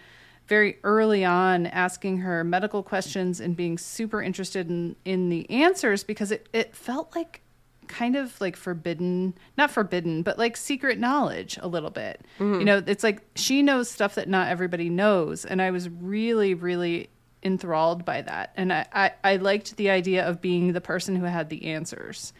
very early on asking her medical questions and being super interested in in the answers because it, it felt like kind of like forbidden not forbidden but like secret knowledge a little bit. You know it's like she knows stuff that not everybody knows. And i was really really enthralled by that. And I, I, I liked the idea of being the person who had the answers.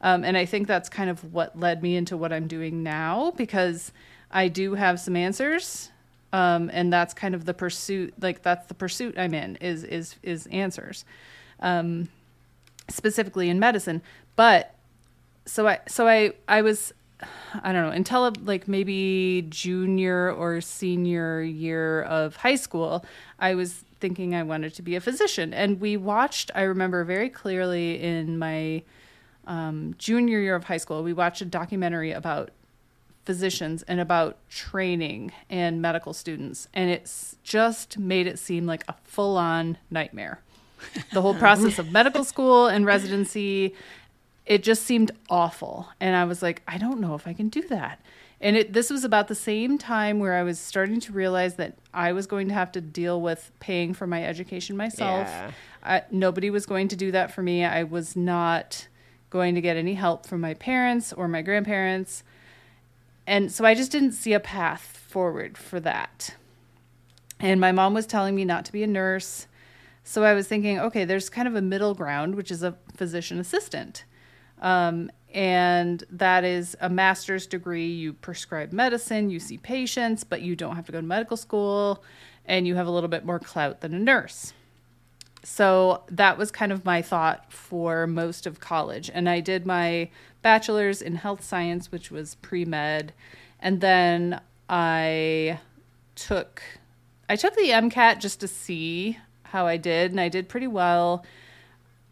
Um, and I think that's kind of what led me into what I'm doing now because I do have some answers. Um, and that's kind of the pursuit, like that's the pursuit I'm in is, is, is answers, um, specifically in medicine. But so I, so I, I was, I don't know, until like maybe junior or senior year of high school, I was thinking I wanted to be a physician. And we watched, I remember very clearly in my um, junior year of high school, we watched a documentary about physicians and about training and medical students. And it's just made it seem like a full on nightmare. The whole process of medical school and residency, it just seemed awful. And I was like, I don't know if I can do that. And it, this was about the same time where I was starting to realize that I was going to have to deal with paying for my education myself. Yeah. I, nobody was going to do that for me. I was not going to get any help from my parents or my grandparents. And so I just didn't see a path forward for that. And my mom was telling me not to be a nurse. So I was thinking, okay, there's kind of a middle ground, which is a physician assistant. Um, and that is a master's degree. You prescribe medicine, you see patients, but you don't have to go to medical school, and you have a little bit more clout than a nurse. So that was kind of my thought for most of college. And I did my bachelor's in health science, which was pre med. And then I took I took the MCAT just to see how I did, and I did pretty well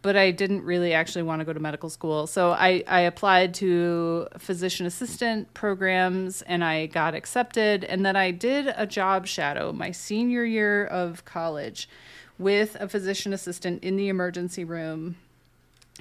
but I didn't really actually want to go to medical school. So I, I applied to physician assistant programs and I got accepted. And then I did a job shadow my senior year of college with a physician assistant in the emergency room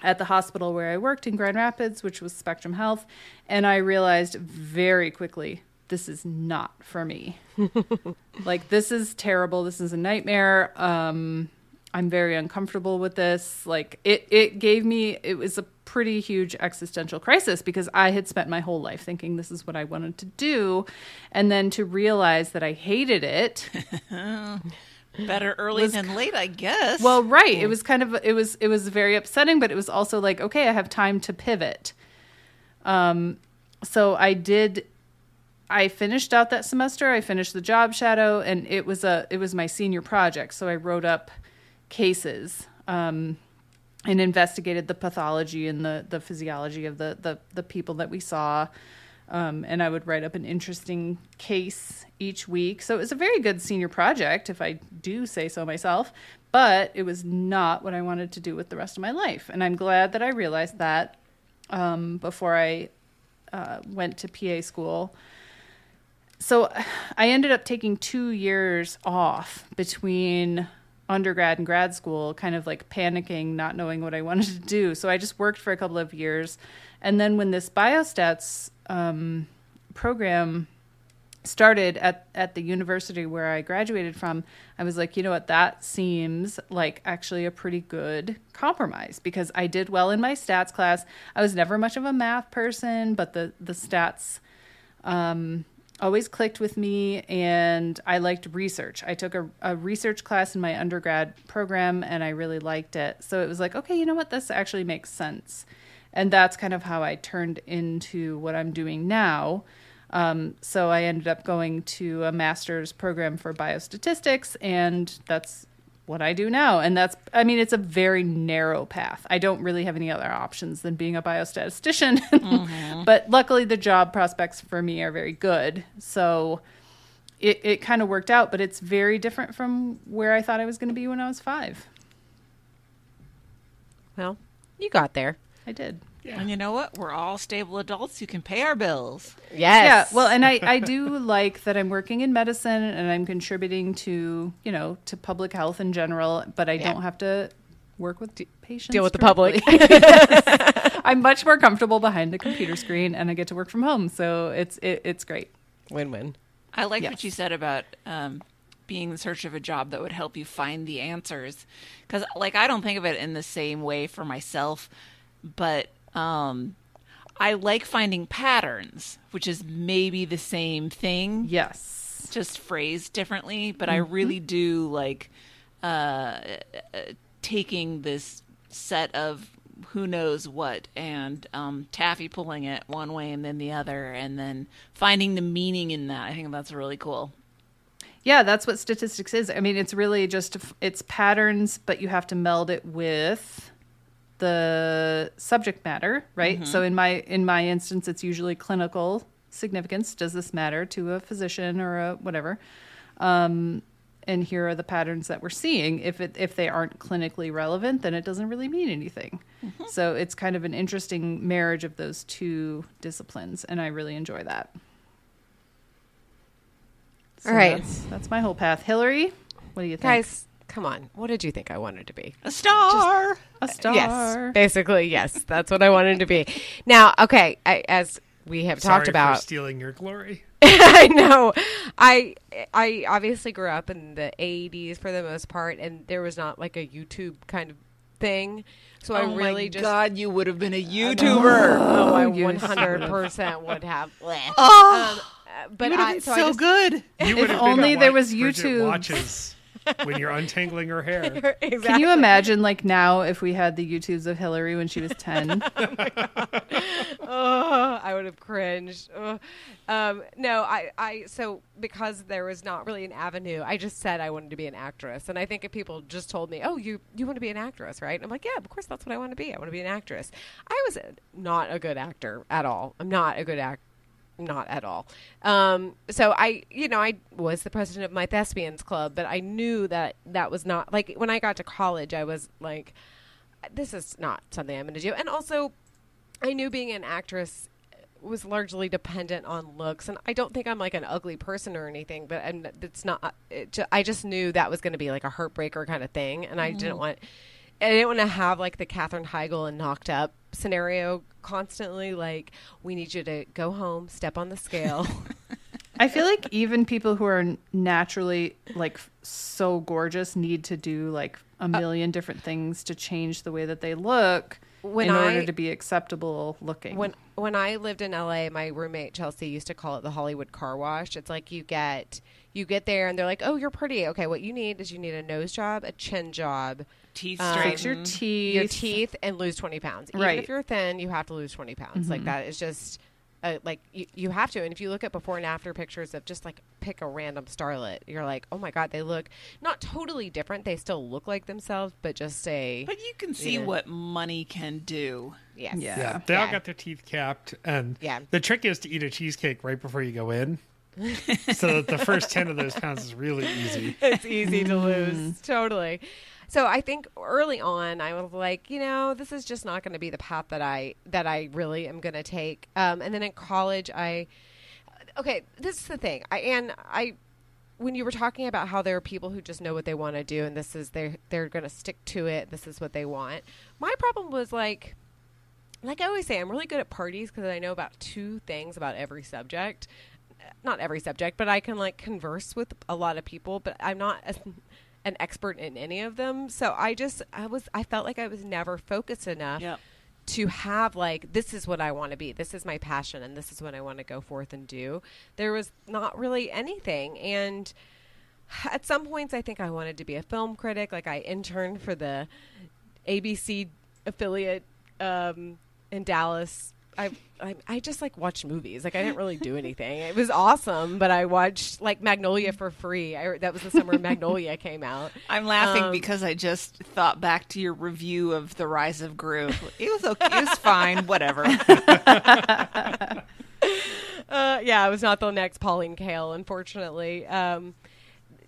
at the hospital where I worked in Grand Rapids, which was Spectrum Health. And I realized very quickly this is not for me. [LAUGHS] like, this is terrible. This is a nightmare. Um, I'm very uncomfortable with this. Like it it gave me it was a pretty huge existential crisis because I had spent my whole life thinking this is what I wanted to do and then to realize that I hated it. [LAUGHS] Better early than late, I guess. well, right. It was kind of it was it was very upsetting, but it was also like, okay, I have time to pivot. Um so I did I finished out that semester. I finished the job shadow and it was a it was my senior project. So I wrote up cases um, and investigated the pathology and the, the physiology of the, the, the people that we saw. Um, and I would write up an interesting case each week. So it was a very good senior project, if I do say so myself. But it was not what I wanted to do with the rest of my life. And I'm glad that I realized that um, before I uh, went to PA school. So I ended up taking two years off between undergrad and grad school, kind of like panicking, not knowing what I [LAUGHS] wanted to do. So I just worked for a couple of years. And then when this biostats um, program started at, at the university where I graduated from, I was like, you know what, that seems like actually a pretty good compromise because I did well in my stats class. I was never much of a math person, but the, the stats um, always clicked with me and I liked research. I took a, a, research class in my undergrad program and I really liked it. So it was like, okay, you know what? This actually makes sense. And that's kind of how I turned into what I'm doing now. Um, so I ended up going to a master's program for biostatistics, and that's what I do now. And that's, I mean, it's a very narrow path. I don't really have any other options than being a biostatistician. [LAUGHS] Mm-hmm. but luckily, the job prospects for me are very good. So it, it kind of worked out, but it's very different from where I thought I was going to be when I was five. Well, you got there. I did. And you know what? We're all stable adults who can pay our bills. Yes. Yeah. Well, and I, I do [LAUGHS] like that I'm working in medicine and I'm contributing to, you know, to public health in general, but I Yeah. don't have to work with patients. Deal with the public. [LAUGHS] [LAUGHS] I'm much more comfortable behind the computer screen and I get to work from home. So it's, it, it's great. win win. I like Yes. what you said about um, being in search of a job that would help you find the answers. Because, like, I don't think of it in the same way for myself, but um, I like finding patterns, which is maybe the same thing, Yes. just phrased differently. But I really do like uh, uh, taking this set of who knows what and um, Taffy pulling it one way and then the other, and then finding the meaning in that. I think that's really cool. Yeah, that's what statistics is. I mean, it's really just it's patterns, but you have to meld it with the subject matter, right? So in my in my instance, it's usually clinical significance. Does this matter to a physician or a whatever? Um, and here are the patterns that we're seeing. If it if they aren't clinically relevant, then it doesn't really mean anything. So it's kind of an interesting marriage of those two disciplines, and I really enjoy that. So All right. that's, that's my whole path. Hillary, what do you think? Guys, come on. What did you think I wanted to be? A star. a star. Yes, basically, yes. That's what I wanted to be. Now, okay, I, as we have Sorry talked for about, stealing your glory. [LAUGHS] I know. I I obviously grew up in the 80s for the most part, and there was not like a YouTube kind of thing. So I oh really my just. God, you would have been a YouTuber. Oh, I 100% would have. [LAUGHS] Oh, Um, uh, but would have I, been so, so, I just, good. You If [LAUGHS] would have only been there was YouTube. watches when you're untangling her hair. [LAUGHS] exactly. Can you imagine, like now, if we had the YouTubes of Hillary when she was ten? [LAUGHS] oh, I would have cringed. Ugh. Um, no, I, I, so because there was not really an avenue, I just said I wanted to be an actress. And I think if people just told me, oh, you, you want to be an actress, right? I'm like, yeah, of course that's what I want to be. I want to be an actress. I was a, not a good actor at all. I'm not a good actor. Not at all. Um, so I, you know, I was the president of my thespians club, but I knew that that was not like when I got to college, I was like, this is not something I'm going to do. And also, I knew being an actress was largely dependent on looks, and I don't think I'm like an ugly person or anything, but and it's not. It ju- I just knew that was going to be like a heartbreaker kind of thing, and I didn't want. I didn't want to have like the Katherine Heigl and knocked up scenario constantly. Like, we need you to go home, step on the scale. [LAUGHS] I feel like even people who are naturally like so gorgeous need to do like a uh, million different things to change the way that they look When in I- order to be acceptable looking. when when I lived in LA, my roommate Chelsea used to call it the Hollywood car wash. It's like you get you get there and they're like, "Oh, you're pretty. Okay, what you need is you need a nose job, a chin job, Teeth Um, straighten. fix your teeth, your teeth, and lose 20 pounds. Even Right. if you're thin, you have to lose 20 pounds. Like that is just uh, like you, you have to. And if you look at before and after pictures of just like pick a random starlet, you're like, "Oh my god, they look not totally different. They still look like themselves, but just say But you can see Yeah. what money can do. yes." Yeah. Yeah, they all got their teeth capped, and Yeah. the trick is to eat a cheesecake right before you go in, [LAUGHS] so that the first ten of those pounds is really easy. it's easy to lose. Totally. So I think early on I was like, you know, this is just not going to be the path that I that I really am going to take. Um, and then in college, I okay, this is the thing. I and I when you were talking about how there are people who just know what they want to do and this is they're they're going to stick to it. This is what they want. My problem was like like I always say, I'm really good at parties because I know about two things about every subject. Not every subject, but I can like converse with a lot of people, but I'm not a, an expert in any of them. So I just, I was, I felt like I was never focused enough Yep. to have like, this is what I want to be. This is my passion and this is what I want to go forth and do. There was not really anything. And at some points, I think I wanted to be a film critic. Like I interned for the ABC affiliate um, in Dallas. I, I I just like watched movies. Like I didn't really do anything. It was awesome, but I watched like Magnolia for free. I, that was the summer [LAUGHS] Magnolia came out. I'm laughing Um, because I just thought back to your review of The Rise of Gru. It was okay. It was fine. Whatever. [LAUGHS] Uh, yeah, I was not the next Pauline Kael, unfortunately. Um,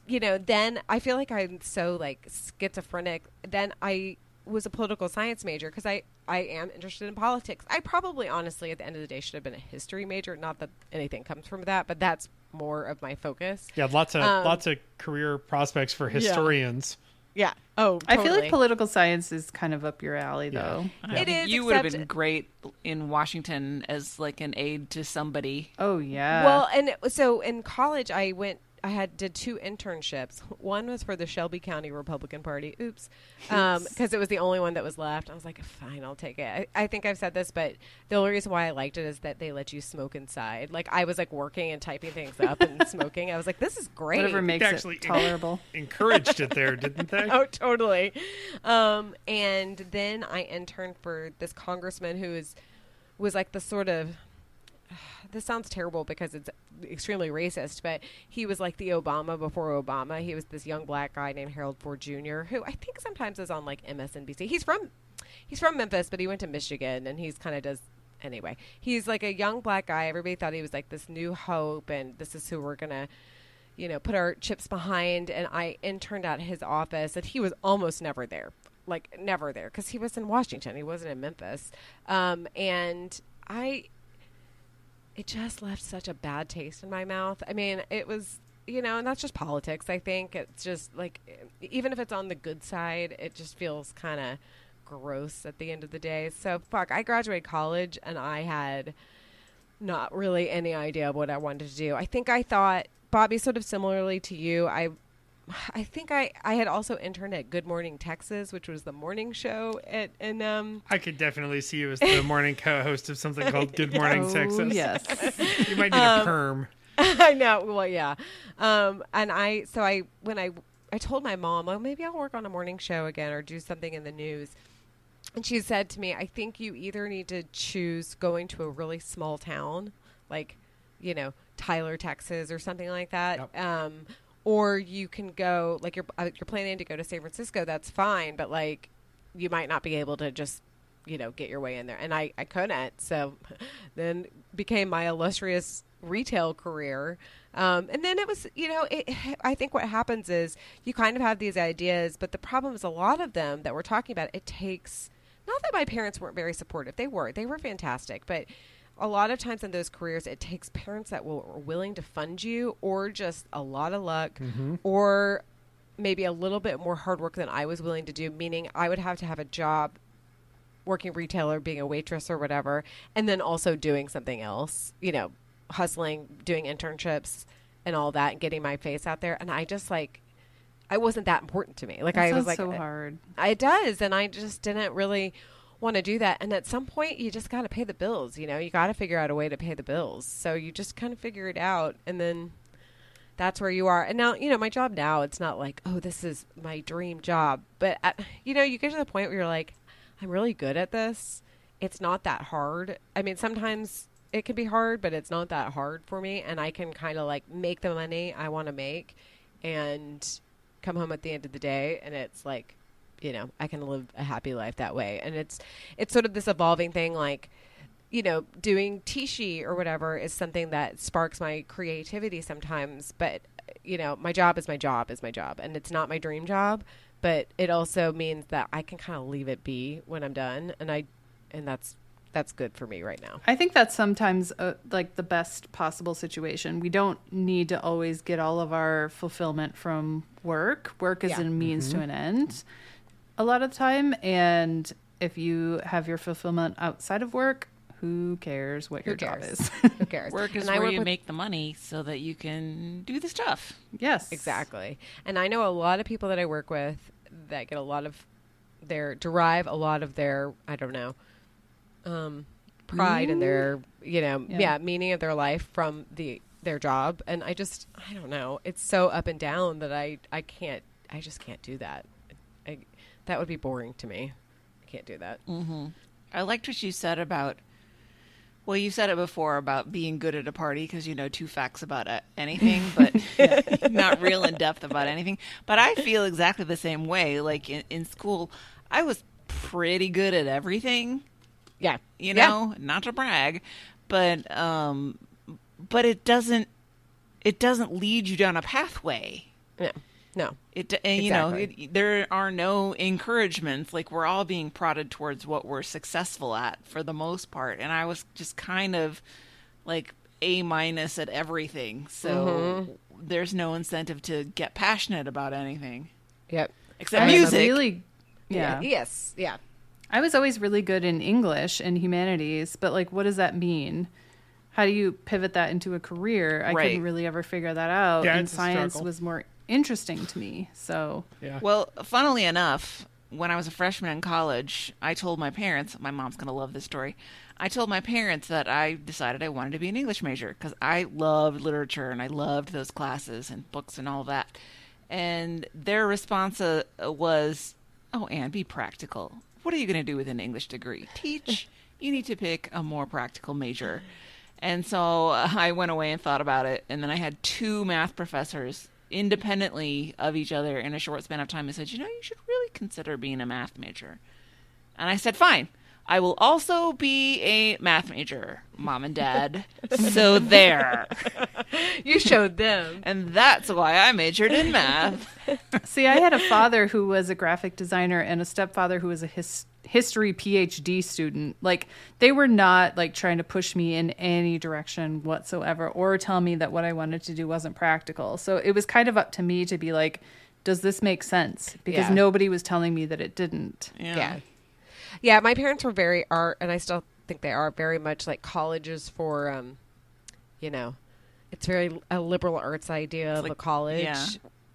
you know, then I feel like I'm so like schizophrenic. Then I was a political science major because I I am interested in politics. I probably, honestly, at the end of the day, should have been a history major. Not that anything comes from that, but that's more of my focus. Yeah, lots of Um, lots of career prospects for historians. Yeah. Oh, I feel like political science is kind of up your alley, though. It is, You would have been great in Washington as like an aide to somebody. Oh yeah. Well, and so in college, I went I had did two internships. One was for the Shelby County Republican Party. Oops, because it was the only one that was left. I was like, fine, I'll take it. I, I think I've said this, but the only reason why I liked it is that they let you smoke inside. Like I was like working and typing things up and [LAUGHS] smoking. I was like, this is great. Whatever makes actually- it tolerable. Encouraged it there, didn't they? [LAUGHS] oh, totally. Um, and then I interned for this congressman who is was like the sort of [SIGHS] this sounds terrible because it's extremely racist, but he was like the Obama before Obama. He was this young black guy named Harold Ford Jr., who I think sometimes is on like MSNBC. He's from he's from Memphis, but he went to Michigan and he's kind of does anyway. He's like a young black guy. Everybody thought he was like this new hope and this is who we're gonna you know, put our chips behind. And I interned at his office, and he was almost never there, like never there, because he was in Washington. He wasn't in Memphis. Um, and I, it just left such a bad taste in my mouth. I mean, it was. You know, and that's just politics. I think it's just like, even if it's on the good side, it just feels kind of gross at the end of the day. So, fuck, I graduated college and I had not really any idea of what I wanted to do. I think I thought Bobby sort of similarly to you. I I think I, I had also interned at Good Morning Texas, which was the morning show at and um I could definitely see you as the morning co-host of something [LAUGHS] called Good Morning oh, Texas. yes. You might need a perm. [LAUGHS] I know. Well, yeah. Um, and I, so I, when I, I told my mom, oh, maybe I'll work on a morning show again or do something in the news. And she said to me, I think you either need to choose going to a really small town, like, you know, Tyler, Texas, or something like that. Yep. Um, or you can go, like, you're, uh, you're planning to go to San Francisco, that's fine, but like, you might not be able to just you know get your way in there. And i i couldn't. So [LAUGHS] then became my illustrious retail career. Um, and then it was you know it, [SIGHS] i think what happens is you kind of have these ideas but the problem is a lot of them that we're talking about it takes not that my parents weren't very supportive. They were. They were fantastic but a lot of times in those careers it takes parents that will, are willing to fund you or just a lot of luck mm-hmm. or maybe a little bit more hard work than I was willing to do, meaning I would have to have a job working retail or being a waitress or whatever, and then also doing something else, you know, hustling, doing internships and all that and getting my face out there. And I just like, I wasn't that important to me. Like That I was like, so hard. it does, and I just didn't really want to do that. And at some point, you just got to pay the bills. You know, you got to figure out a way to pay the bills. So you just kind of figure it out, and then that's where you are. And now, you know, my job now, it's not like, oh, this is my dream job, but at, you know, you get to the point where you're like, I'm really good at this. It's not that hard. I mean, sometimes it can be hard, but it's not that hard for me, and I can kind of like make the money I want to make, and come home at the end of the day, and it's like you know i can live a happy life that way and it's it's sort of this evolving thing like you know doing TSHE or whatever is something that sparks my creativity sometimes but you know my job is my job is my job and it's not my dream job but it also means that i can kind of leave it be when i'm done and i and that's that's good for me right now I think that's sometimes uh, like the best possible situation. We don't need to always get all of our fulfillment from work. Work is Yeah. a means to an end a lot of the time. And if you have your fulfillment outside of work, who cares what who your job is? who [LAUGHS] cares Work is And I where work you with- make the money so that you can do the stuff. yes. Exactly. And I know a lot of people that I work with that get a lot of their derive a lot of their I don't know um pride in their you know Yeah. yeah. meaning of their life from the their job and I just I don't know it's so up and down that I I can't I just can't do that. That would be boring to me. I can't do that. I liked what you said about. Well, you said it before about being good at a party because you know two facts about anything, [LAUGHS] but not real in depth about anything. But I feel exactly the same way. Like in, in school, I was pretty good at everything. Yeah. You Yeah. know, not to brag, but um, but it doesn't it doesn't lead you down a pathway. No. No. It and you know it, there are no encouragements. Like we're all being prodded towards what we're successful at for the most part. And I was just kind of like a minus at everything. So Mm-hmm. there's no incentive to get passionate about anything Yep. except I music. really, yeah. Yes. Yeah. I was always really good in English and humanities, but like, what does that mean? how do you pivot that into a career? I Right. couldn't really ever figure that out. Yeah, and science was more interesting to me. So Yeah. Well, funnily enough, when I was a freshman in college, I told my parents, my mom's going to love this story. I told my parents that I decided I wanted to be an English major because I loved literature and I loved those classes and books and all that. And their response uh, was, Oh, Anne, be practical. What are you going to do with an English degree? Teach? you need to pick a more practical major. And so uh, I went away and thought about it. And then I had two math professors independently of each other in a short span of time and said, You know, you should really consider being a math major. And I said, Fine. I will also be a math major, mom and dad. [LAUGHS] so there. You showed them. And that's why I majored in math. [LAUGHS] See, I had a father who was a graphic designer and a stepfather who was a his- history PhD student. Like they were not like trying to push me in any direction whatsoever or tell me that what I wanted to do wasn't practical. So it was kind of up to me to be like, does this make sense? Because Yeah. nobody was telling me that it didn't. Yeah. Yeah, my parents were very art, and I still think they are very much like colleges for, um, you know, it's very a liberal arts idea of like- a college yeah.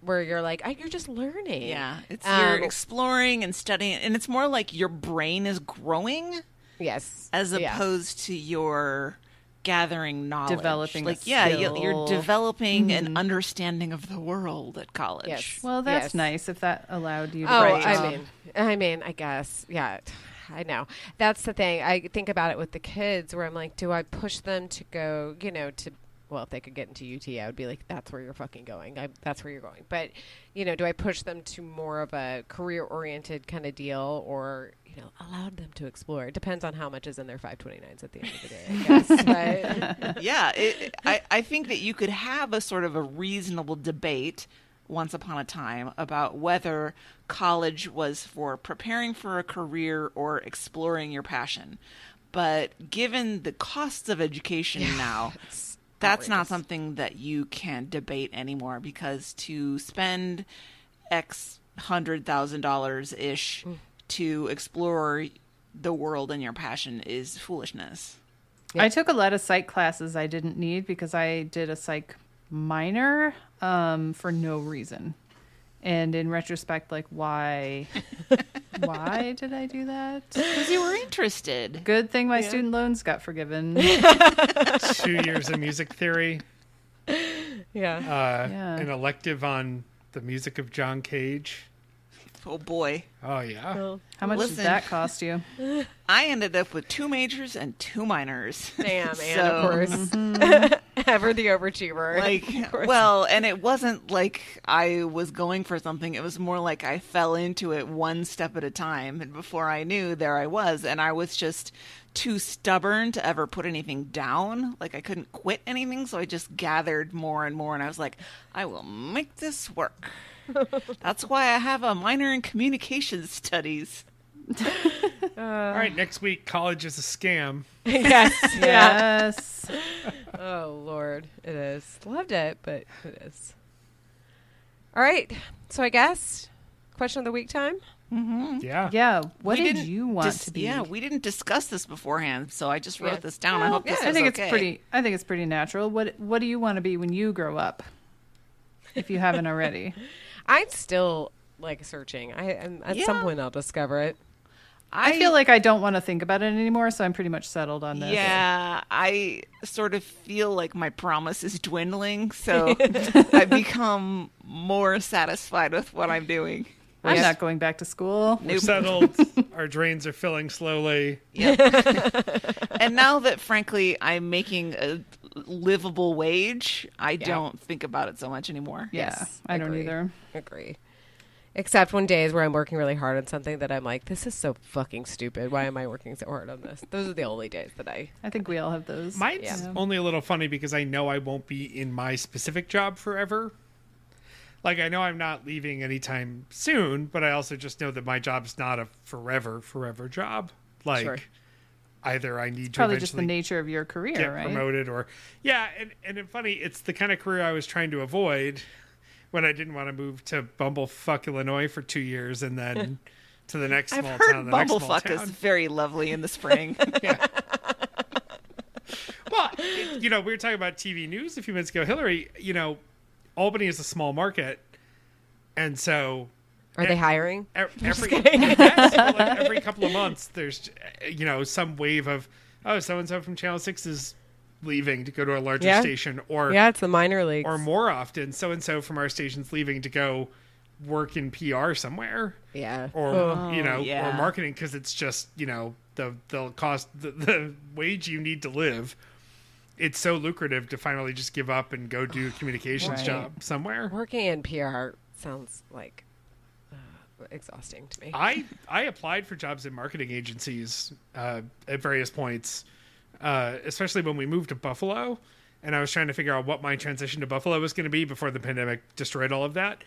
Where you're like, oh, you're just learning. Yeah. It's Um, you're exploring and studying and it's more like your brain is growing yes, as Yeah. opposed to your gathering knowledge. Developing a like yeah, you- you're skill. developing an understanding of the world at college. Yes. Well, that's Yes. nice if that allowed you to Oh, write I job. mean, I mean, I guess, yeah. I know. That's the thing. I think about it with the kids where I'm like, do I push them to go, you know, to well, if they could get into UT, I would be like, that's where you're fucking going. I, that's where you're going. But, you know, do I push them to more of a career oriented kind of deal or, you know, allowed them to explore? It depends on how much is in their 529s at the end of the day, I guess. [LAUGHS] but, yeah, it, I, I think that you could have a sort of a reasonable debate once upon a time about whether college was for preparing for a career or exploring your passion. But given the costs of education now, it's that's not something that you can debate anymore because to spend X hundred thousand dollars ish Mm. to explore the world and your passion is foolishness. I took a lot of psych classes I didn't need because I did a psych minor um, for no reason. And in retrospect, like why, [LAUGHS] why did I do that? Because you were interested. Good thing my student loans got forgiven. [LAUGHS] Two years of music theory, yeah. uh, Yeah. an elective on the music of John Cage. Oh boy. Oh yeah. Well, How much Listen. did that cost you? [LAUGHS] I ended up with two majors and two minors. Damn, and So- of course, ever the overachiever. [LAUGHS] like [LAUGHS] well and it wasn't like i was going for something. It was more like i fell into it one step at a time. And before i knew there i was. And i was just too stubborn to ever put anything down. Like i couldn't quit anything. So i just gathered more and more. And i was like i will make this work. [LAUGHS] That's why i have a minor in communications studies. All right, next week, college is a scam. yes. Yes. Oh Lord, it is. Loved it, but it is. All right. So I guess question of the week time. Mm-hmm. Yeah. Yeah. What We did you want dis- to be? yeah we didn't discuss this beforehand so i just wrote Yeah. this down i Well, hope this I think okay. it's pretty. I think it's pretty natural. What What do you want to be when you grow up? If you haven't already. [LAUGHS] I'm still like searching. I and at some point I'll discover it. I feel like I don't want to think about it anymore, so I'm pretty much settled on this. Yeah, I sort of feel like my promise is dwindling, so [LAUGHS] I've become more satisfied with what I'm doing. I'm Yes. not going back to school. We're settled. [LAUGHS] Our drains are filling slowly. Yeah. [LAUGHS] And now that, frankly, I'm making a livable wage, I don't think about it so much anymore. Yeah, Yes, I don't either. Agree. Except when days where I'm working really hard on something that I'm like, this is so fucking stupid. Why am I working so hard on this? Those are the only days that I. I think we all have those. Mine's Yeah. only a little funny because I know I won't be in my specific job forever. Like I know I'm not leaving anytime soon, but I also just know that my job's not a forever, forever job. Like Sure. either I need to Probably just the nature of your career, get right? promoted or yeah, and and it, funny, it's the kind of career I was trying to avoid when I didn't want to move to Bumblefuck, Illinois for two years and then [LAUGHS] to the next I've small heard town, the next small Bumblefuck is very lovely in the spring. [LAUGHS] Well, [LAUGHS] well, it- you know, we were talking about TV news a few minutes ago. Hillary, you know, Albany is a small market, and so Are they hiring? every yes, well, like every couple of months, there's uh, you know some wave of oh, so and so from Channel Six is leaving to go to a larger Yeah. station, or Yeah, it's the minor leagues. or more often, so and so from our station's leaving to go work in PR somewhere yeah. or Oh. you know yeah. or marketing because it's just you know the the cost the, the wage you need to live it's so lucrative to finally just give up and go do a [SIGHS] communications Right. job somewhere Working in PR sounds like uh, exhausting to me. i i applied for jobs in marketing agencies uh, at various points uh, especially when we moved to buffalo and i was trying to figure out what my transition to buffalo was going to be before the pandemic destroyed all of that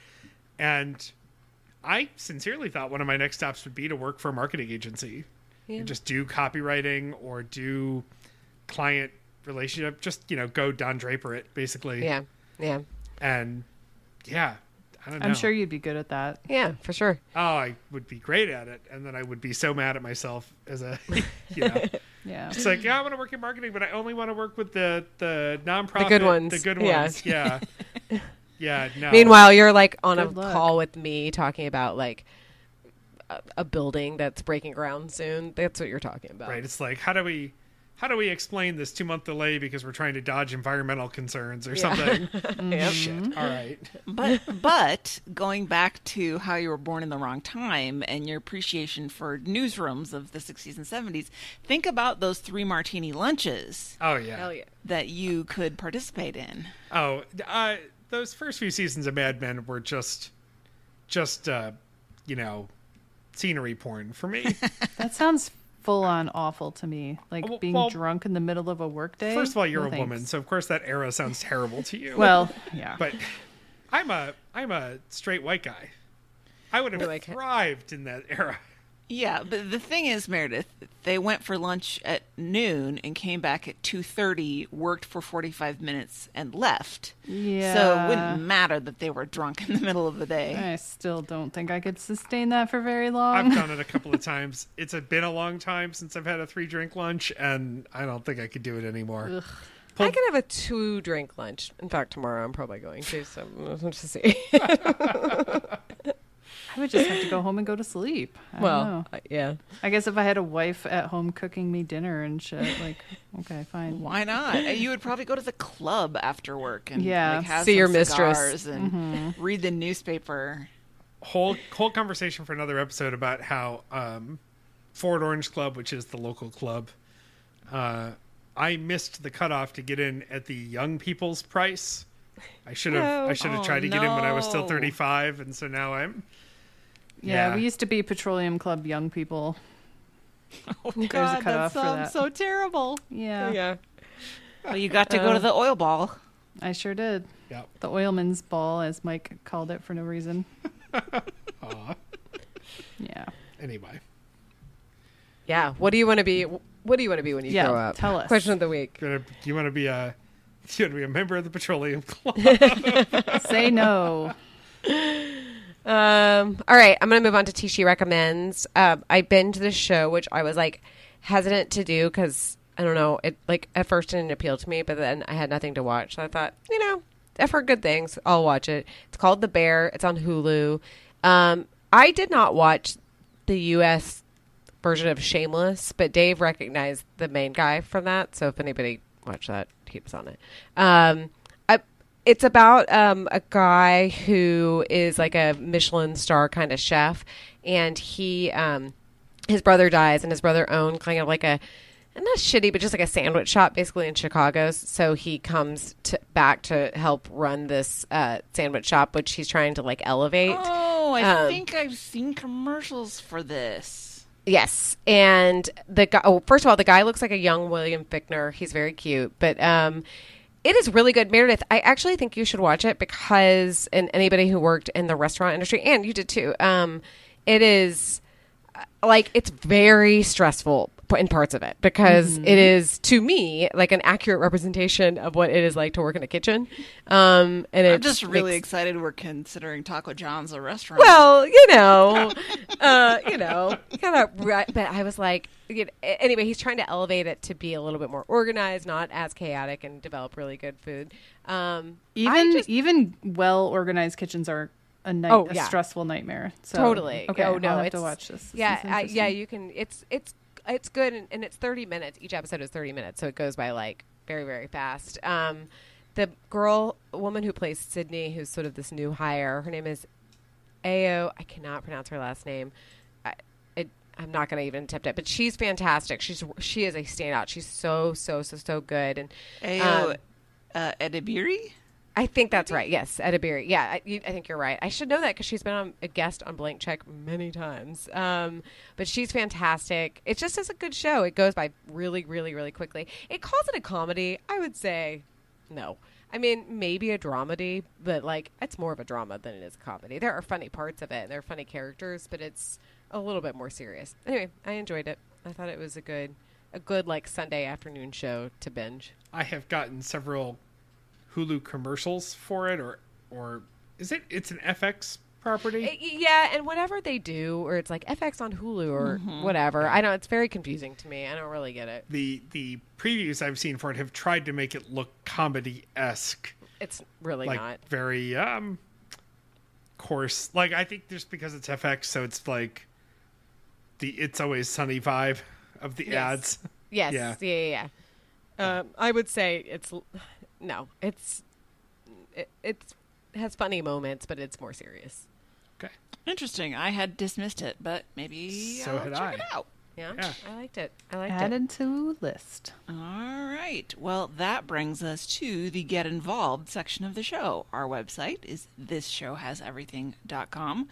and i sincerely thought one of my next stops would be to work for a marketing agency Yeah. and just do copywriting or do client relationship just you know go don draper it basically Yeah. Yeah. and yeah i don't know I'm sure you'd be good at that. Yeah, for sure. oh i would be great at it and then i would be so mad at myself as a [LAUGHS] you know Yeah. it's like yeah i want to work in marketing but i only want to work with the the nonprofit the good ones. the good ones yeah yeah [LAUGHS] no Meanwhile, you're like on a Good luck. call with me talking about like a, a building that's breaking ground soon. That's what you're talking about. right it's like how do we how do we explain this two month delay because we're trying to dodge environmental concerns or something [LAUGHS] Yep. shit all right But but going back to how you were born in the wrong time and your appreciation for newsrooms of the 60s and 70s, think about those three martini lunches oh yeah Hell yeah. that you could participate in. Oh, uh, those first few seasons of Mad Men were just, just uh, you know, scenery porn for me. [LAUGHS] [LAUGHS] That sounds full on awful to me. Like Well- being well, drunk in the middle of a workday. First of all, you're No a thanks. woman, so of course that era sounds terrible to you. Well, yeah. but I'm a I'm a straight white guy. I would have You're like- thrived in that era. Yeah, but the thing is, Meredith, they went for lunch at noon and came back at two thirty, worked for forty five minutes, and left. Yeah. So it wouldn't matter that they were drunk in the middle of the day. I still don't think I could sustain that for very long. I've done it a couple of [LAUGHS] times. It's a, been a long time since I've had a three drink lunch, and I don't think I could do it anymore. I can have a two drink lunch. In fact, tomorrow I'm probably going to. So we'll just see. [LAUGHS] I would just have to go home and go to sleep. I don't well, know. uh, yeah. I guess if I had a wife at home cooking me dinner and shit, like, okay, fine. Why not? You would probably go to the club after work and Yeah. like, have See some your mistress. cigars and read the newspaper. whole whole conversation for another episode about how um, Ford Orange Club, which is the local club, uh, I missed the cutoff to get in at the young people's price. I should have No. I should have Oh, tried to get in when I was still 35, and so now I'm Yeah, Yeah. we used to be Petroleum Club young people. [LAUGHS] Oh God, that sounds that. so terrible. Yeah, Yeah. Well, you got to go to the um, oil ball. I sure did. yeah. The oilman's ball, as Mike called it for no reason. [LAUGHS] Aw. Yeah. Anyway, Yeah. What do you want to be? What do you want to be when you Yeah, grow up? tell us. Question of the week. you wanna- you want to be a you want to be a member of the Petroleum Club? [LAUGHS] Say no. Um, all right, I'm gonna move on to TSHE recommends. Um, I binged this show, which I was like hesitant to do because I don't know. It like at first didn't appeal to me, but then I had nothing to watch, so I thought, you know, I've heard good things. I'll watch it. It's called The Bear. It's on Hulu. Um, I did not watch the U.S. version of Shameless, but Dave recognized the main guy from that. So if anybody watched that, he was on it. Um, it's about um, a guy who is like a Michelin star kind of chef, and he um, his brother dies, and his brother owned kind of like a not shitty, but just like a sandwich shop basically in Chicago. So he comes to, back to help run this uh, sandwich shop, which he's trying to like elevate. Oh, I Um, think I've seen commercials for this. Yes, and the guy. Oh, first of all, the guy looks like a young William Fichtner. He's very cute, but um, it is really good. Meredith, I actually think you should watch it because, and anybody who worked in the restaurant industry, and you did too. Um, it is uh, like it's very stressful. In parts of it because it is to me like an accurate representation of what it is like to work in a kitchen. Um, and I'm it's just really makes- excited we're considering Taco John's a restaurant. well, you know, [LAUGHS] uh, you know, kind of. But I was like, you know, anyway, he's trying to elevate it to be a little bit more organized, not as chaotic, and develop really good food. Um, Even just- even well organized kitchens are a night Oh, a stressful nightmare. So, totally. Okay. Oh no, I'll have it's, to watch this. This yeah, I, yeah. You can. It's it's it's good, and, and it's thirty minutes. Each episode is thirty minutes, so it goes by like very very fast. Um, the girl, woman who plays Sydney, who's sort of this new hire. Her name is Ayo. I cannot pronounce her last name. I, it, I'm not going to even attempt it, but she's fantastic. She's she is a standout. She's so so so so good, and Ayo um, uh, Edebiri? I think that's right. Yes, Edebiri. Yeah, I, you, I think you're right. I should know that because she's been on a guest on Blank Check many times. Um, but she's fantastic. It just is a good show. It goes by really, really, really quickly. It calls it a comedy. I would say no. I mean, maybe a dramedy, but like it's more of a drama than it is a comedy. There are funny parts of it. and There are funny characters, but it's a little bit more serious. Anyway, I enjoyed it. I thought it was a good, a good like Sunday afternoon show to binge. I have gotten several Hulu commercials for it, or or is it? It's an FX property. Yeah, and whatever they do, or it's like FX on Hulu or whatever. I know it's very confusing to me. I don't really get it. the the previews I've seen for it have tried to make it look comedy esque, It's really like not. very um coarse. Like I think just because it's FX, so it's like the "It's Always Sunny" vibe of the Yes. ads. Yes, [LAUGHS] Yeah. yeah, yeah. yeah. Um, I would say it's no, it's it, it's it has funny moments, but it's more serious. Okay, Interesting. I had dismissed it, but maybe So I'll had check I. it out. Yeah, Yeah. I liked it. I liked it. Added to list. All right. Well, that brings us to the Get Involved section of the show. Our website is thisshowhaseverything.com.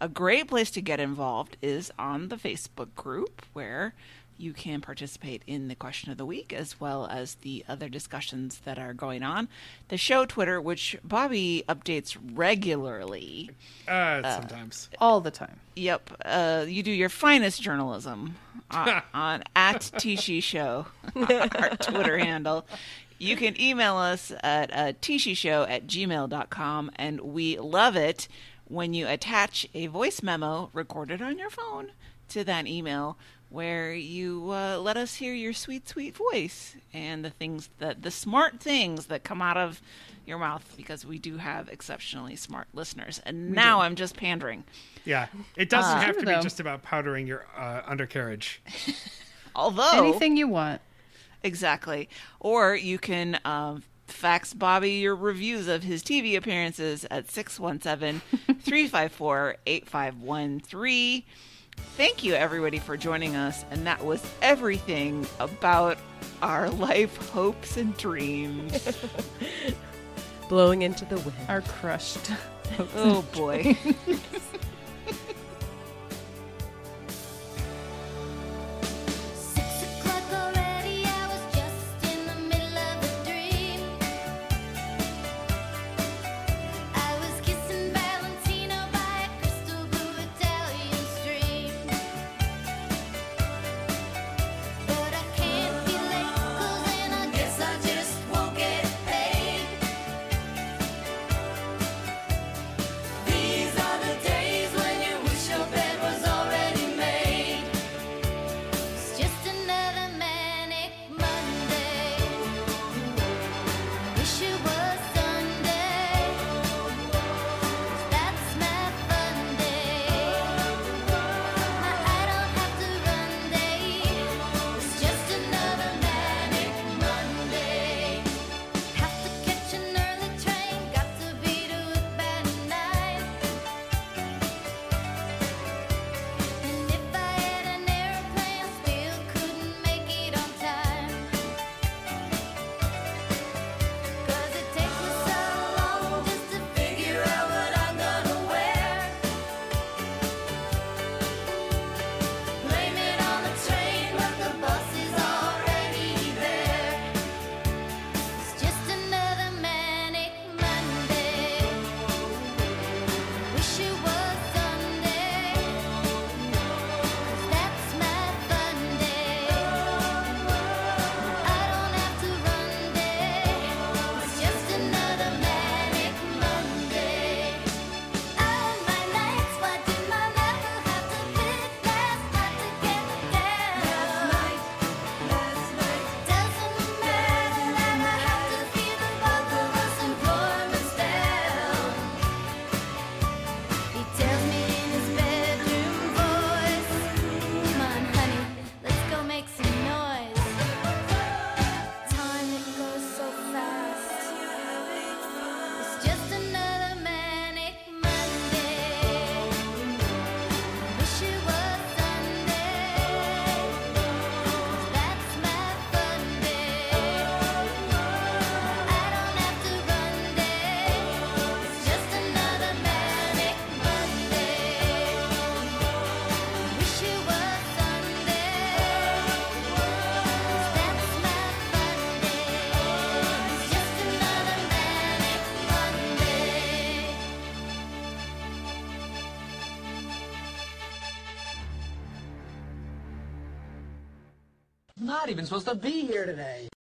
A great place to get involved is on the Facebook group where you can participate in the question of the week as well as the other discussions that are going on. The show Twitter, which Bobby updates regularly. uh, sometimes All the time. Yep, uh, you do your finest journalism on, [LAUGHS] on at TSHE Show, [LAUGHS] our Twitter handle. You can email us at uh, tishishow at gmail.com, and we love it when you attach a voice memo recorded on your phone to that email where you uh, let us hear your sweet, sweet voice and the things that, the smart things that come out of your mouth because we do have exceptionally smart listeners. And now I'm just pandering. yeah. It doesn't have True, to be just about powdering your uh, undercarriage. [LAUGHS] Although Anything you want. exactly, or you can um, fax Bobby your reviews of his TV appearances at 617-354-8513. Thank you everybody for joining us, and that was everything about our [LAUGHS] life hopes and dreams. [LAUGHS] Blowing into the wind. Our crushed. [LAUGHS] oh boy. Supposed to be here today.